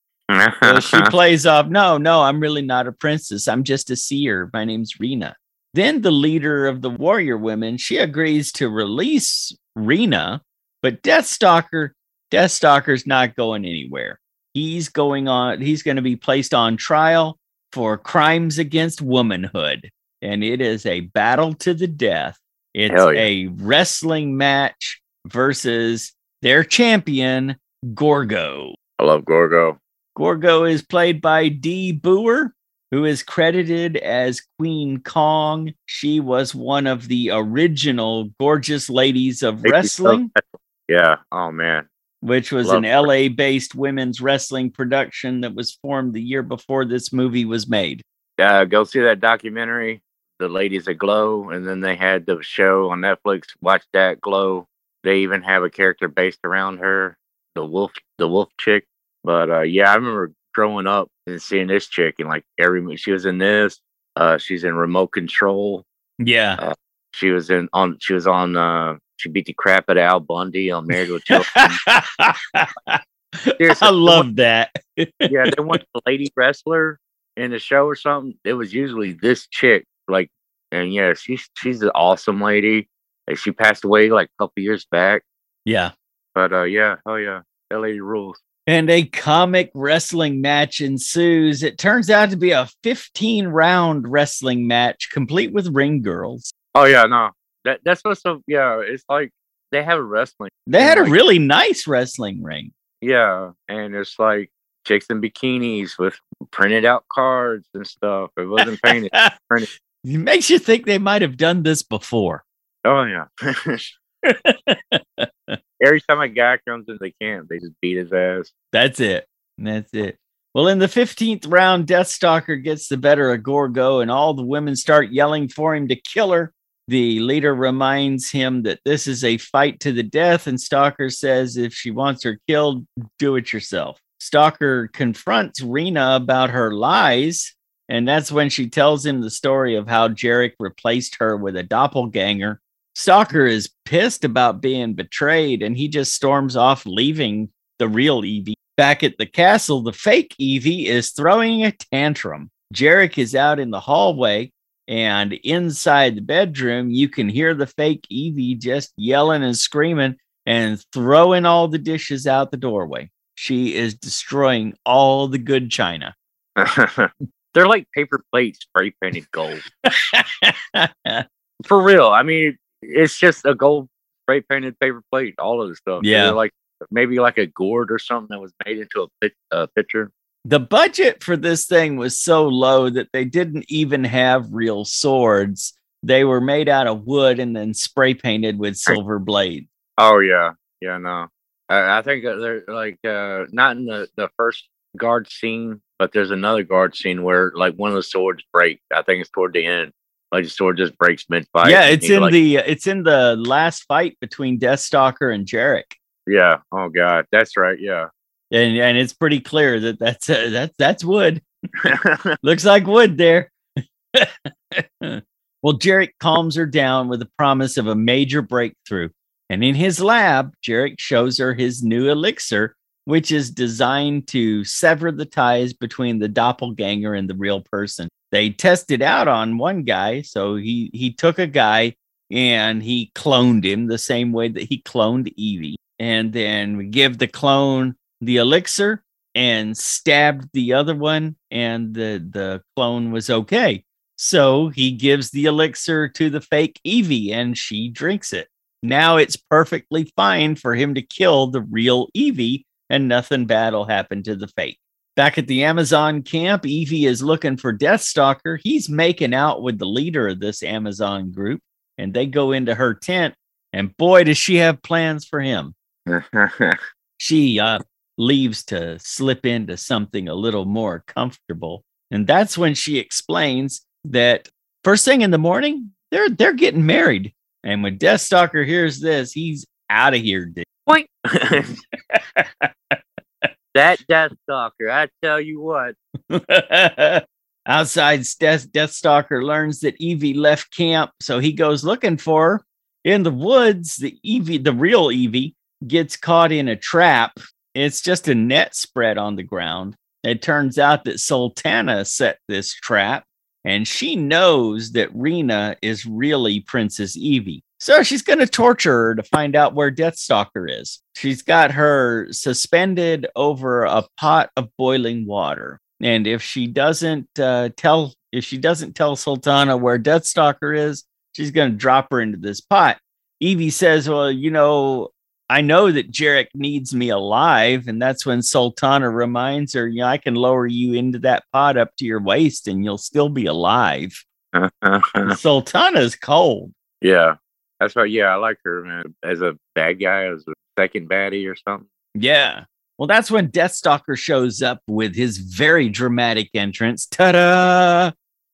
So she plays off, no, no, I'm really not a princess. I'm just a seer. My name's Rena. Then the leader of the warrior women, she agrees to release Rena, but Deathstalker, Deathstalker's not going anywhere. He's going on, he's going to be placed on trial for crimes against womanhood, and it is a battle to the death. It's yeah. a wrestling match versus their champion, Gorgo. I love Gorgo. Gorgo is played by Dee Booher, who is credited as Queen Kong. She was one of the original gorgeous ladies of wrestling, Yeah. Oh man. which was Love an her. LA based women's wrestling production that was formed the year before this movie was made. Uh, go see that documentary, The Ladies That Glow, and then they had the show on Netflix. Watch that Glow. They even have a character based around her, the wolf, the wolf chick. But uh, yeah, I remember growing up and seeing this chick and like every she was in this. Uh, she's in Remote Control. Yeah. She was in on. She was on. Uh, she beat the crap out of Al Bundy on Married with Children. I love that. yeah, they want a lady wrestler in the show or something. It was usually this chick, like, and yeah, she's she's an awesome lady. And she passed away like a couple years back, Yeah. but uh, yeah, oh yeah, that lady rules. And a comic wrestling match ensues. It turns out to be a 15 round wrestling match, complete with ring girls. Oh yeah, no, that that's what's so yeah. It's like they have a wrestling. They had a really nice wrestling ring. yeah, and it's like chicks in bikinis with printed out cards and stuff. It wasn't painted. it makes you think they might have done this before. oh yeah. Every time a guy comes into the camp, they just beat his ass. That's it. That's it. Well, in the 15th round, Deathstalker gets the better of Gorgo, and all the women start yelling for him to kill her. The leader reminds him that this is a fight to the death, and Stalker says if she wants her killed, do it yourself. Stalker confronts Rena about her lies, and that's when she tells him the story of how Jarek replaced her with a doppelganger. Stalker is pissed about being betrayed, and he just storms off, leaving the real Evie. Back at the castle, the fake Evie is throwing a tantrum. Jarek is out in the hallway, and inside the bedroom, you can hear the fake Evie just yelling and screaming and throwing all the dishes out the doorway. She is destroying all the good china. They're like paper plates spray painted gold. For real. I mean, it's just a gold spray painted paper plate, all of the stuff. Yeah. They're like maybe like a gourd or something that was made into a, a picture. the budget for this thing was so low that they didn't even have real swords. They were made out of wood and then spray painted with silver blade. Oh, yeah. Yeah, no. I, I think they're like, uh, not in the, the first guard scene, but there's another guard scene where like one of the swords break. I think it's toward the end. Like the sword just breaks mid fight. yeah, it's in the it's in the last fight between Deathstalker and Jarek. Yeah. Oh, God. That's right. Yeah. And and it's pretty clear that that's uh, that's that's wood. Looks like wood there. well, Jarek calms her down with the promise of a major breakthrough. And in his lab, Jarek shows her his new elixir, which is designed to sever the ties between the doppelganger and the real person. They tested out on one guy, so he he took a guy and he cloned him the same way that he cloned Evie. And then we give the clone the elixir and stabbed the other one, and the, the clone was okay. So he gives the elixir to the fake Evie and she drinks it. Now it's perfectly fine for him to kill the real Evie, and nothing bad will happen to the fake. Back at the Amazon camp, Evie is looking for Deathstalker. He's making out with the leader of this Amazon group, and they go into her tent. And boy, does she have plans for him. She uh, leaves to slip into something a little more comfortable. And that's when she explains that first thing in the morning, they're they're getting married. And when Deathstalker hears this, he's out of here. dude. Point. that Death Stalker, I tell you what. Outside, Death, Deathstalker learns that Evie left camp, so he goes looking for her in the woods. The Evie, the real Evie, gets caught in a trap. It's just a net spread on the ground. It turns out that Sultana set this trap, and she knows that Rena is really Princess Evie. So she's going to torture her to find out where Deathstalker is. She's got her suspended over a pot of boiling water. And if she doesn't uh, tell, if she doesn't tell Sultana where Deathstalker is, she's going to drop her into this pot. Evie says, "Well, you know, I know that Jarek needs me alive. And that's when Sultana reminds her, you know, I can lower you into that pot up to your waist and you'll still be alive. Sultana's cold. Yeah. That's right. Yeah, I like her, man. As a bad guy, as a second baddie or something. Yeah. Well, that's when Deathstalker shows up with his very dramatic entrance. Ta da!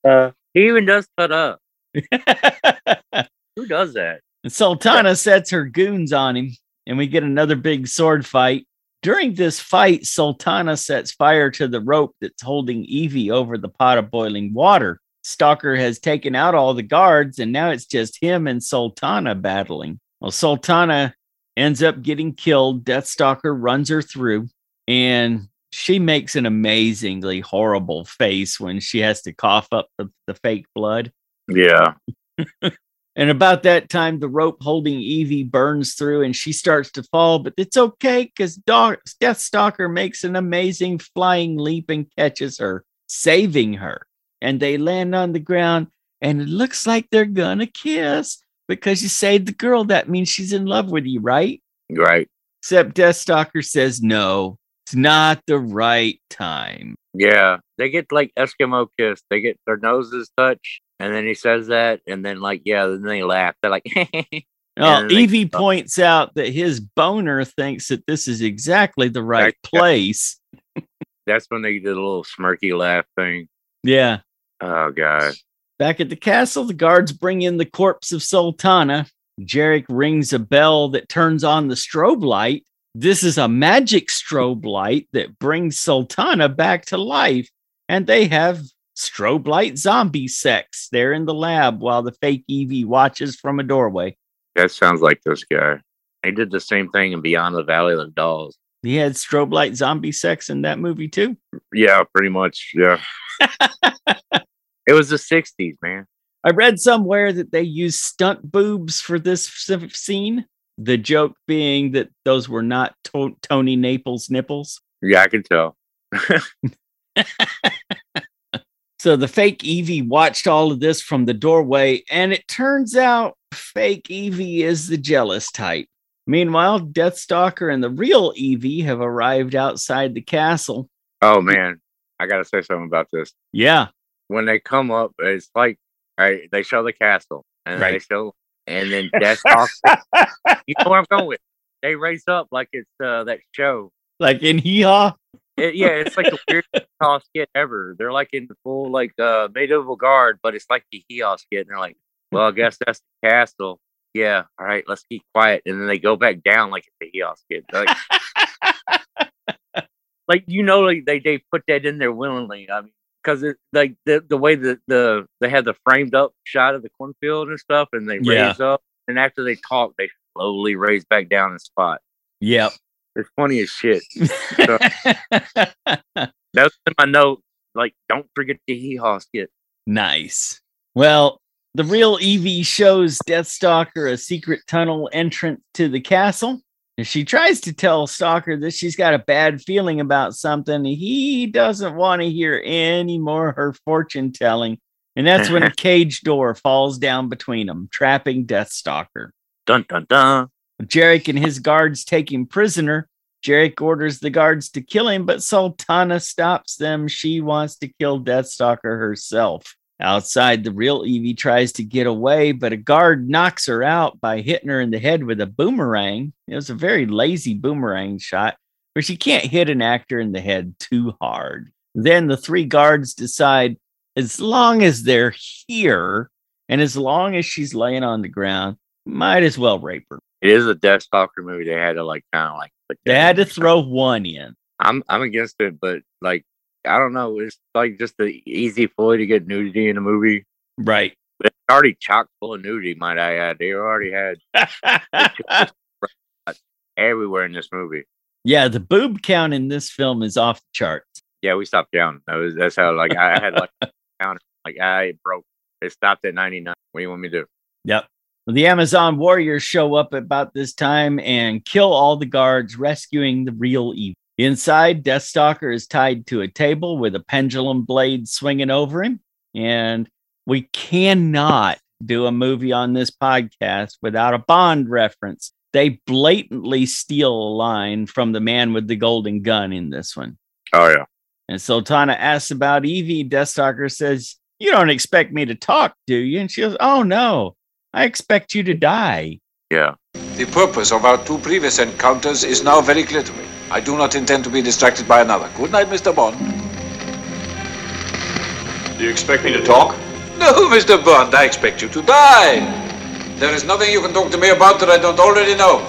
Uh, he even does ta da. Who does that? And Sultana sets her goons on him and we get another big sword fight. During this fight, Sultana sets fire to the rope that's holding Evie over the pot of boiling water. Stalker has taken out all the guards, and now it's just him and Sultana battling. Well, Sultana ends up getting killed. Deathstalker runs her through, and she makes an amazingly horrible face when she has to cough up the, the fake blood. Yeah. And about that time, the rope holding Evie burns through and she starts to fall, but it's okay because Deathstalker makes an amazing flying leap and catches her, saving her. And they land on the ground and it looks like they're gonna kiss because you saved the girl. That means she's in love with you, right? Right. Except Deathstalker says no, it's not the right time. Yeah, they get like Eskimo kiss. They get their noses touch and then he says that, and then like, yeah, then they laugh. They're like, Oh, Evie points out that his boner thinks that this is exactly the right place. That's when they did a little smirky laugh thing. Yeah. Oh god. Back at the castle, the guards bring in the corpse of Sultana. Jarek rings a bell that turns on the strobe light. This is a magic strobe light that brings Sultana back to life, and they have strobe light zombie sex there in the lab while the fake Evie watches from a doorway. That sounds like this guy. He did the same thing in Beyond the Valley of the Dolls. He had strobe light zombie sex in that movie too. Yeah, pretty much. Yeah. it was the 60s, man. I read somewhere that they used stunt boobs for this scene. The joke being that those were not to- Toni Naples nipples. Yeah, I can tell. So the fake Evie watched all of this from the doorway, and it turns out fake Evie is the jealous type. Meanwhile, Deathstalker and the real Evie have arrived outside the castle. Oh man, I gotta say something about this. Yeah. When they come up, it's like right, they show the castle and right. they show and then Deathstalker. you know where I'm going with. They raise up like it's uh, that show. Like in Hee Haw? It, yeah, it's like the weirdest Hee skit ever. They're like in the full like uh medieval guard, but it's like the Hee skit. And they're like, well, I guess that's the castle. Yeah, all right, let's keep quiet. And then they go back down like it's the Hee kid. Like, like you know, like they they put that in there willingly. I mean, because like the the way that the they had the framed up shot of the cornfield and stuff, and they yeah. raise up, and after they talk, they slowly raise back down in spot. Yep. It's funny as shit. So, that's in my note. Like, don't forget the hee haw skit. Nice. Well, the real Evie shows Deathstalker a secret tunnel entrance to the castle. And she tries to tell Stalker that she's got a bad feeling about something. He doesn't want to hear any more her fortune telling. And that's when a cage door falls down between them, trapping Deathstalker. Dun dun dun. Jarek and his guards take him prisoner. Jarek orders the guards to kill him, but Sultana stops them. She wants to kill Deathstalker herself. Outside, the real Evie tries to get away, but a guard knocks her out by hitting her in the head with a boomerang. It was a very lazy boomerang shot, but she can't hit an actor in the head too hard. Then the three guards decide as long as they're here and as long as she's laying on the ground, might as well rape her. It is a Deathstalker movie. They had to like kind of like they had to throw one in. I'm I'm against it, but like I don't know. It's like just the easy ploy to get nudity in a movie. Right. It's already chock full of nudity, might I add. They already had everywhere in this movie. Yeah, the boob count in this film is off the charts. Yeah, we stopped down. That was that's how like I had like count like I broke. It stopped at ninety nine. What do you want me to do? Yep. The Amazon warriors show up about this time and kill all the guards, rescuing the real Evie. Inside, Deathstalker is tied to a table with a pendulum blade swinging over him. And we cannot do a movie on this podcast without a Bond reference. They blatantly steal a line from the man with the golden gun in this one. Oh yeah. And Sultana asks about Evie. Deathstalker says, You don't expect me to talk, do you? And she goes, Oh no, I expect you to die. Yeah. The purpose of our two previous encounters is now very clear to me. I do not intend to be distracted by another. Good night, Mr. Bond. Do you expect me to talk? No, Mr. Bond, I expect you to die. There is nothing you can talk to me about that I don't already know.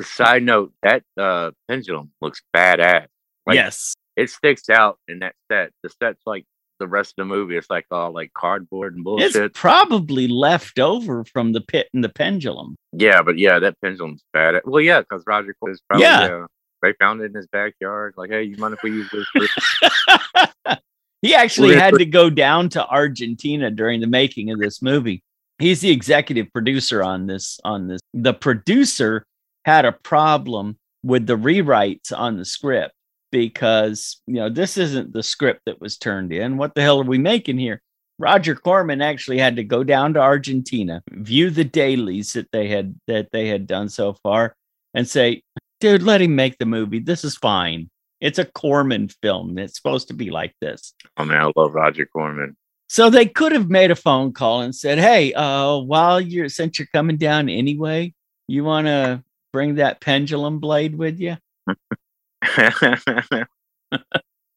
Side note: That uh, pendulum looks badass. Like, yes. it sticks out in that set. The set's like the rest of the movie. It's like all like cardboard and bullshit. It's probably left over from the pit and the pendulum. yeah, but yeah, that pendulum's bad. At well, yeah, because Roger Corman is probably Yeah. yeah. They found it in his backyard. Like, hey, you mind if we use this? He actually had to go down to Argentina during the making of this movie. He's the executive producer on this on this. The producer had a problem with the rewrites on the script because, you know, this isn't the script that was turned in. What the hell are we making here? Roger Corman actually had to go down to Argentina, view the dailies that they had that they had done so far and say, "Dude, let him make the movie. This is fine." It's a Corman film. It's supposed to be like this. oh man, I love Roger Corman. So they could have made a phone call and said, "Hey, uh, while you're since you're coming down anyway, you want to bring that pendulum blade with you?"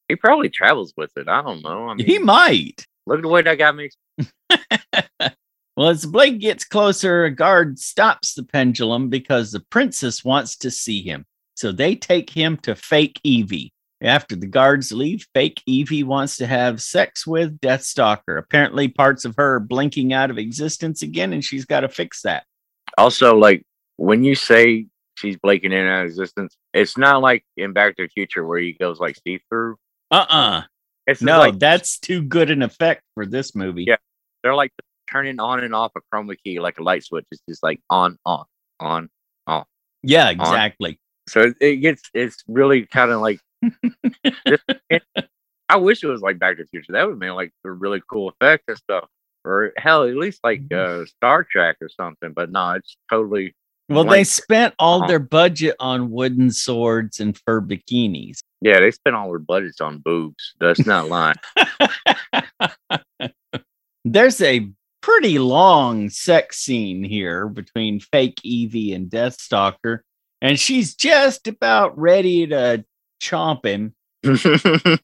he probably travels with it. I don't know. I mean, He might. look at the way that guy makes. Well, as the blade gets closer, a guard stops the pendulum because the princess wants to see him. So they take him to fake Evie. After the guards leave, fake Evie wants to have sex with Deathstalker. Apparently, parts of her are blinking out of existence again, and she's got to fix that. Also, like when you say she's blinking in and out of existence, it's not like in Back to the Future where he goes like see through. Uh uh It's just No, like that's too good an effect for this movie. Yeah. they're like turning on and off a chroma key like a light switch. It's just like on, off, on, on. Yeah, exactly. So it, gets it's really kind of like. I wish it was like Back to the Future. That would have been like a really cool effect and stuff. Or hell, at least like Mm-hmm. uh, Star Trek or something. But no, it's totally Well, they spent all Uh-huh. their budget on wooden swords and fur bikinis. yeah. They spent all their budgets on boobs. That's not lying. There's a pretty long sex scene here between fake Evie and Deathstalker, and she's just about ready to chomp him.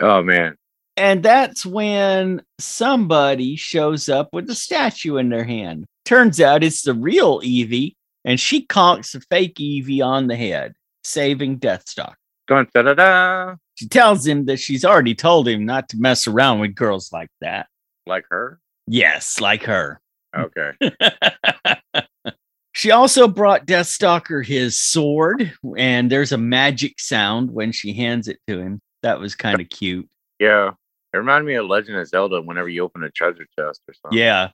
oh man, And that's when somebody shows up with a statue in their hand. Turns out it's the real Evie, and she conks the fake Evie on the head, saving Deathstalker. dun da da da. She tells him that she's already told him not to mess around with girls like that. Like her. Yes, like her. Okay. she also brought Deathstalker his sword, and there's a magic sound when she hands it to him. That was kind of cute. Yeah. It reminded me of Legend of Zelda whenever you open a treasure chest or something. Yeah.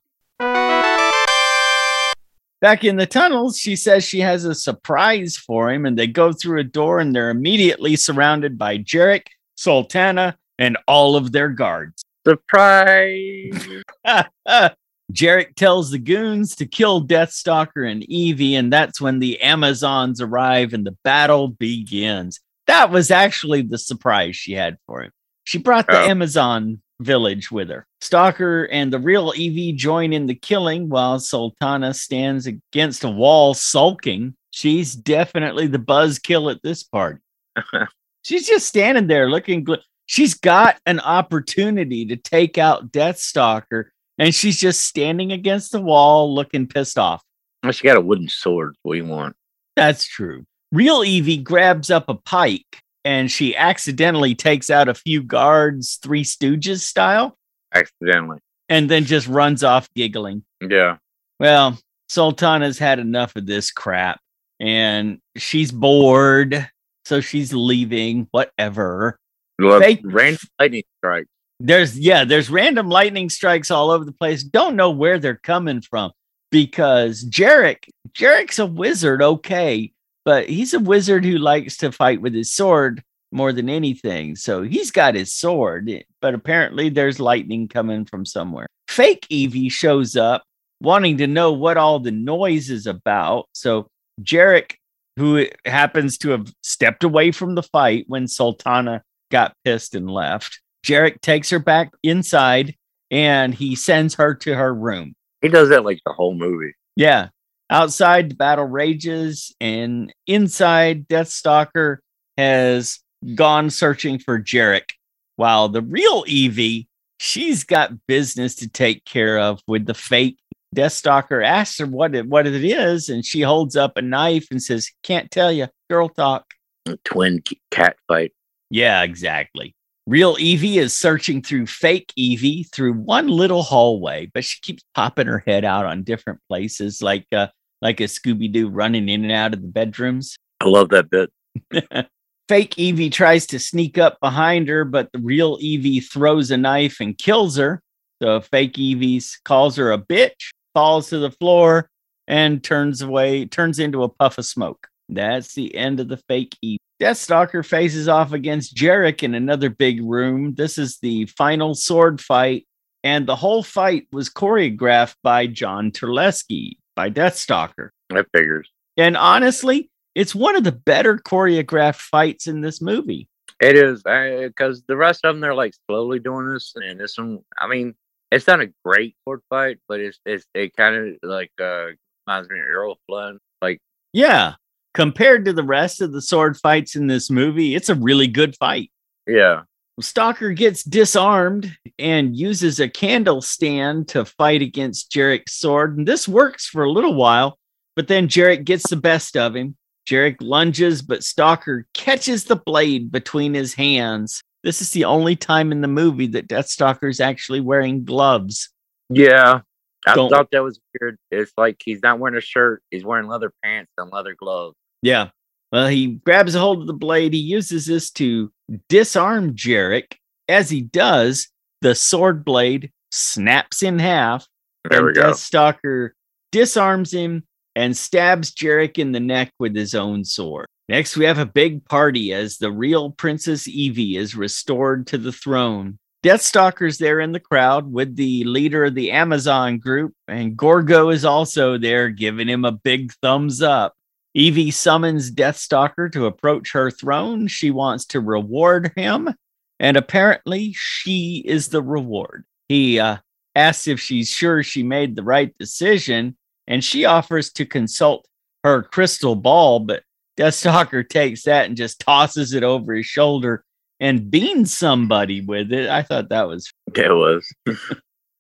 Back in the tunnels, she says she has a surprise for him, and they go through a door, and they're immediately surrounded by Jarek, Sultana, and all of their guards. Surprise. Jarek tells the goons to kill Deathstalker and Evie, and that's when the Amazons arrive and the battle begins. That was actually the surprise she had for him. She brought the Oh. Amazon village with her. Stalker and the real Evie join in the killing while Sultana stands against a wall sulking. She's definitely the buzzkill at this party. She's just standing there looking good. She's got an opportunity to take out Deathstalker, and she's just standing against the wall looking pissed off. Well, she got a wooden sword. What do you want? That's true. Real Evie grabs up a pike and she accidentally takes out a few guards, Three Stooges style, Accidentally. and then just runs off giggling. Yeah. Well, Sultana's had enough of this crap and she's bored. So she's leaving, whatever. Look, Fake- rain lightning strike. There's, yeah, there's random lightning strikes all over the place. Don't know where they're coming from because Jarek, Jarek's a wizard, okay, but he's a wizard who likes to fight with his sword. more than anything. So he's got his sword, but apparently there's lightning coming from somewhere. Fake Evie shows up wanting to know what all the noise is about. So Jarek, who happens to have stepped away from the fight when Sultana got pissed and left, Jarek takes her back inside and he sends her to her room. He does that like the whole movie. Yeah. Outside, the battle rages, and inside, Deathstalker has gone searching for Jarek, while the real Evie, she's got business to take care of with the fake. Deathstalker asks her what it, what it is, and she holds up a knife and says, "Can't tell you, girl talk." A twin cat fight. Yeah, exactly. Real Evie is searching through fake Evie through one little hallway, but she keeps popping her head out on different places, like uh, like a Scooby Doo running in and out of the bedrooms. I love that bit. fake Evie tries to sneak up behind her, but the real Evie throws a knife and kills her. So fake Evie calls her a bitch, falls to the floor, and turns away, turns into a puff of smoke. That's the end of the fake Evie. Deathstalker faces off against Jarek in another big room. This is the final sword fight, and the whole fight was choreographed by John Terlesky by Deathstalker. That figures. And honestly, it's one of the better choreographed fights in this movie. It is because the rest of them they're like slowly doing this, and this one, I mean, it's not a great sword fight, but it's it's it kind of like uh reminds me of Errol Flynn. Like, yeah, compared to the rest of the sword fights in this movie, it's a really good fight. Yeah. Stalker gets disarmed and uses a candle stand to fight against Jarek's sword. And this works for a little while, but then Jarek gets the best of him. Jarek lunges, but Stalker catches the blade between his hands. This is the only time in the movie that Deathstalker is actually wearing gloves. Yeah. I Don't- thought that was weird. It's like he's not wearing a shirt, he's wearing leather pants and leather gloves. Yeah. Well, he grabs a hold of the blade. He uses this to disarm Jarek. As he does, the sword blade snaps in half. There we go. Deathstalker disarms him and stabs Jarek in the neck with his own sword. Next, we have a big party as the real Princess Evie is restored to the throne. Deathstalker's there in the crowd with the leader of the Amazon group, and Gorgo is also there giving him a big thumbs up. Evie summons Deathstalker to approach her throne. She wants to reward him, and apparently, she is the reward. He uh, asks if she's sure she made the right decision, and she offers to consult her crystal ball, but Deathstalker takes that and just tosses it over his shoulder and beans somebody with it. I thought that was It was.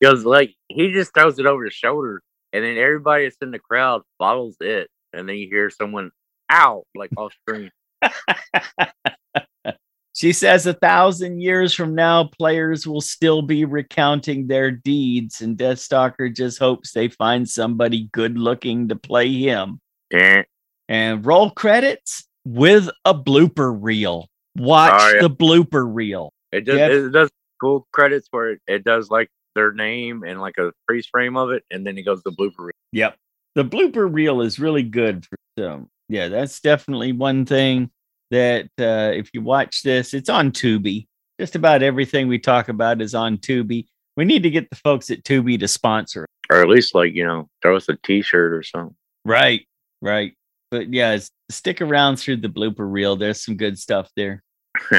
Because like he just throws it over his shoulder and then everybody that's in the crowd follows it. And then you hear someone ow like off screen. She says a thousand years from now, players will still be recounting their deeds, and Deathstalker just hopes they find somebody good looking to play him. And roll credits with a blooper reel. Watch Oh, yeah. the blooper reel. It does Yep. it does cool credits where it, it does like their name and like a freeze frame of it and then it goes to blooper reel. Yep. The blooper reel is really good. For, so, yeah, that's definitely one thing that uh, if you watch this, it's on Tubi. Just about everything we talk about is on Tubi. We need to get the folks at Tubi to sponsor. Or at least like, you know, throw us a t shirt or something. Right, right. But yeah, stick around through the blooper reel. There's some good stuff there.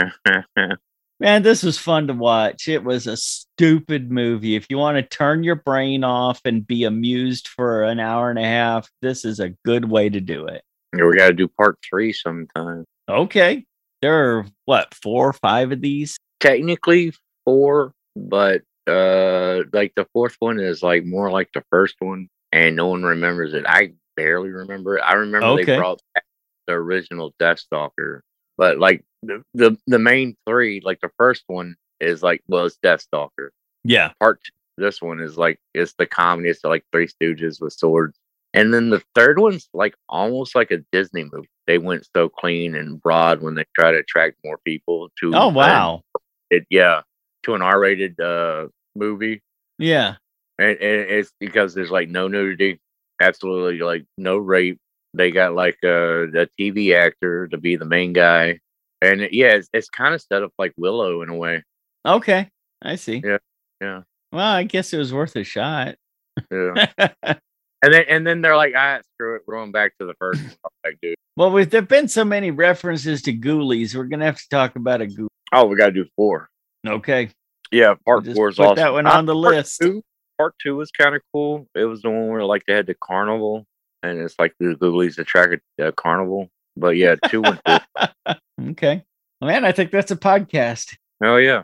Man, this was fun to watch. It was a stupid movie. If you want to turn your brain off and be amused for an hour and a half, this is a good way to do it. Yeah, we gotta do part three sometime. Okay. There are what, four or five of these? Technically four, but uh like the fourth one is like more like the first one and no one remembers it. I barely remember it. I remember Okay. they brought back the original Deathstalker. But like the, the the main three, like the first one is like well it's Deathstalker. Yeah. Part two, this one is like it's the comedy, it's like Three Stooges with swords. And then the third one's like almost like a Disney movie. They went so clean and broad when they try to attract more people to Oh, wow. it yeah to an R-rated uh movie, Yeah. and, and it's because there's like no nudity, absolutely like no rape. They got like uh, a TV actor to be the main guy, and it, yeah, it's, it's kind of set up like Willow in a way. Okay, I see. Yeah, yeah. Well, I guess it was worth a shot. Yeah. and then and then they're like, ah, screw it, we're going back to the first one. Like, dude. well, with there've been so many references to Ghoulies, we're gonna have to talk about a Ghoulie. Oh, we gotta do four. Okay, Yeah, part just four is put awesome. that one Uh, on the part list. Two, part two was kind of cool. It was the one where like they had the carnival, and it's like the Ghoulies attracted uh, carnival. But yeah, two and four. okay. Man, I think that's a podcast. Oh yeah.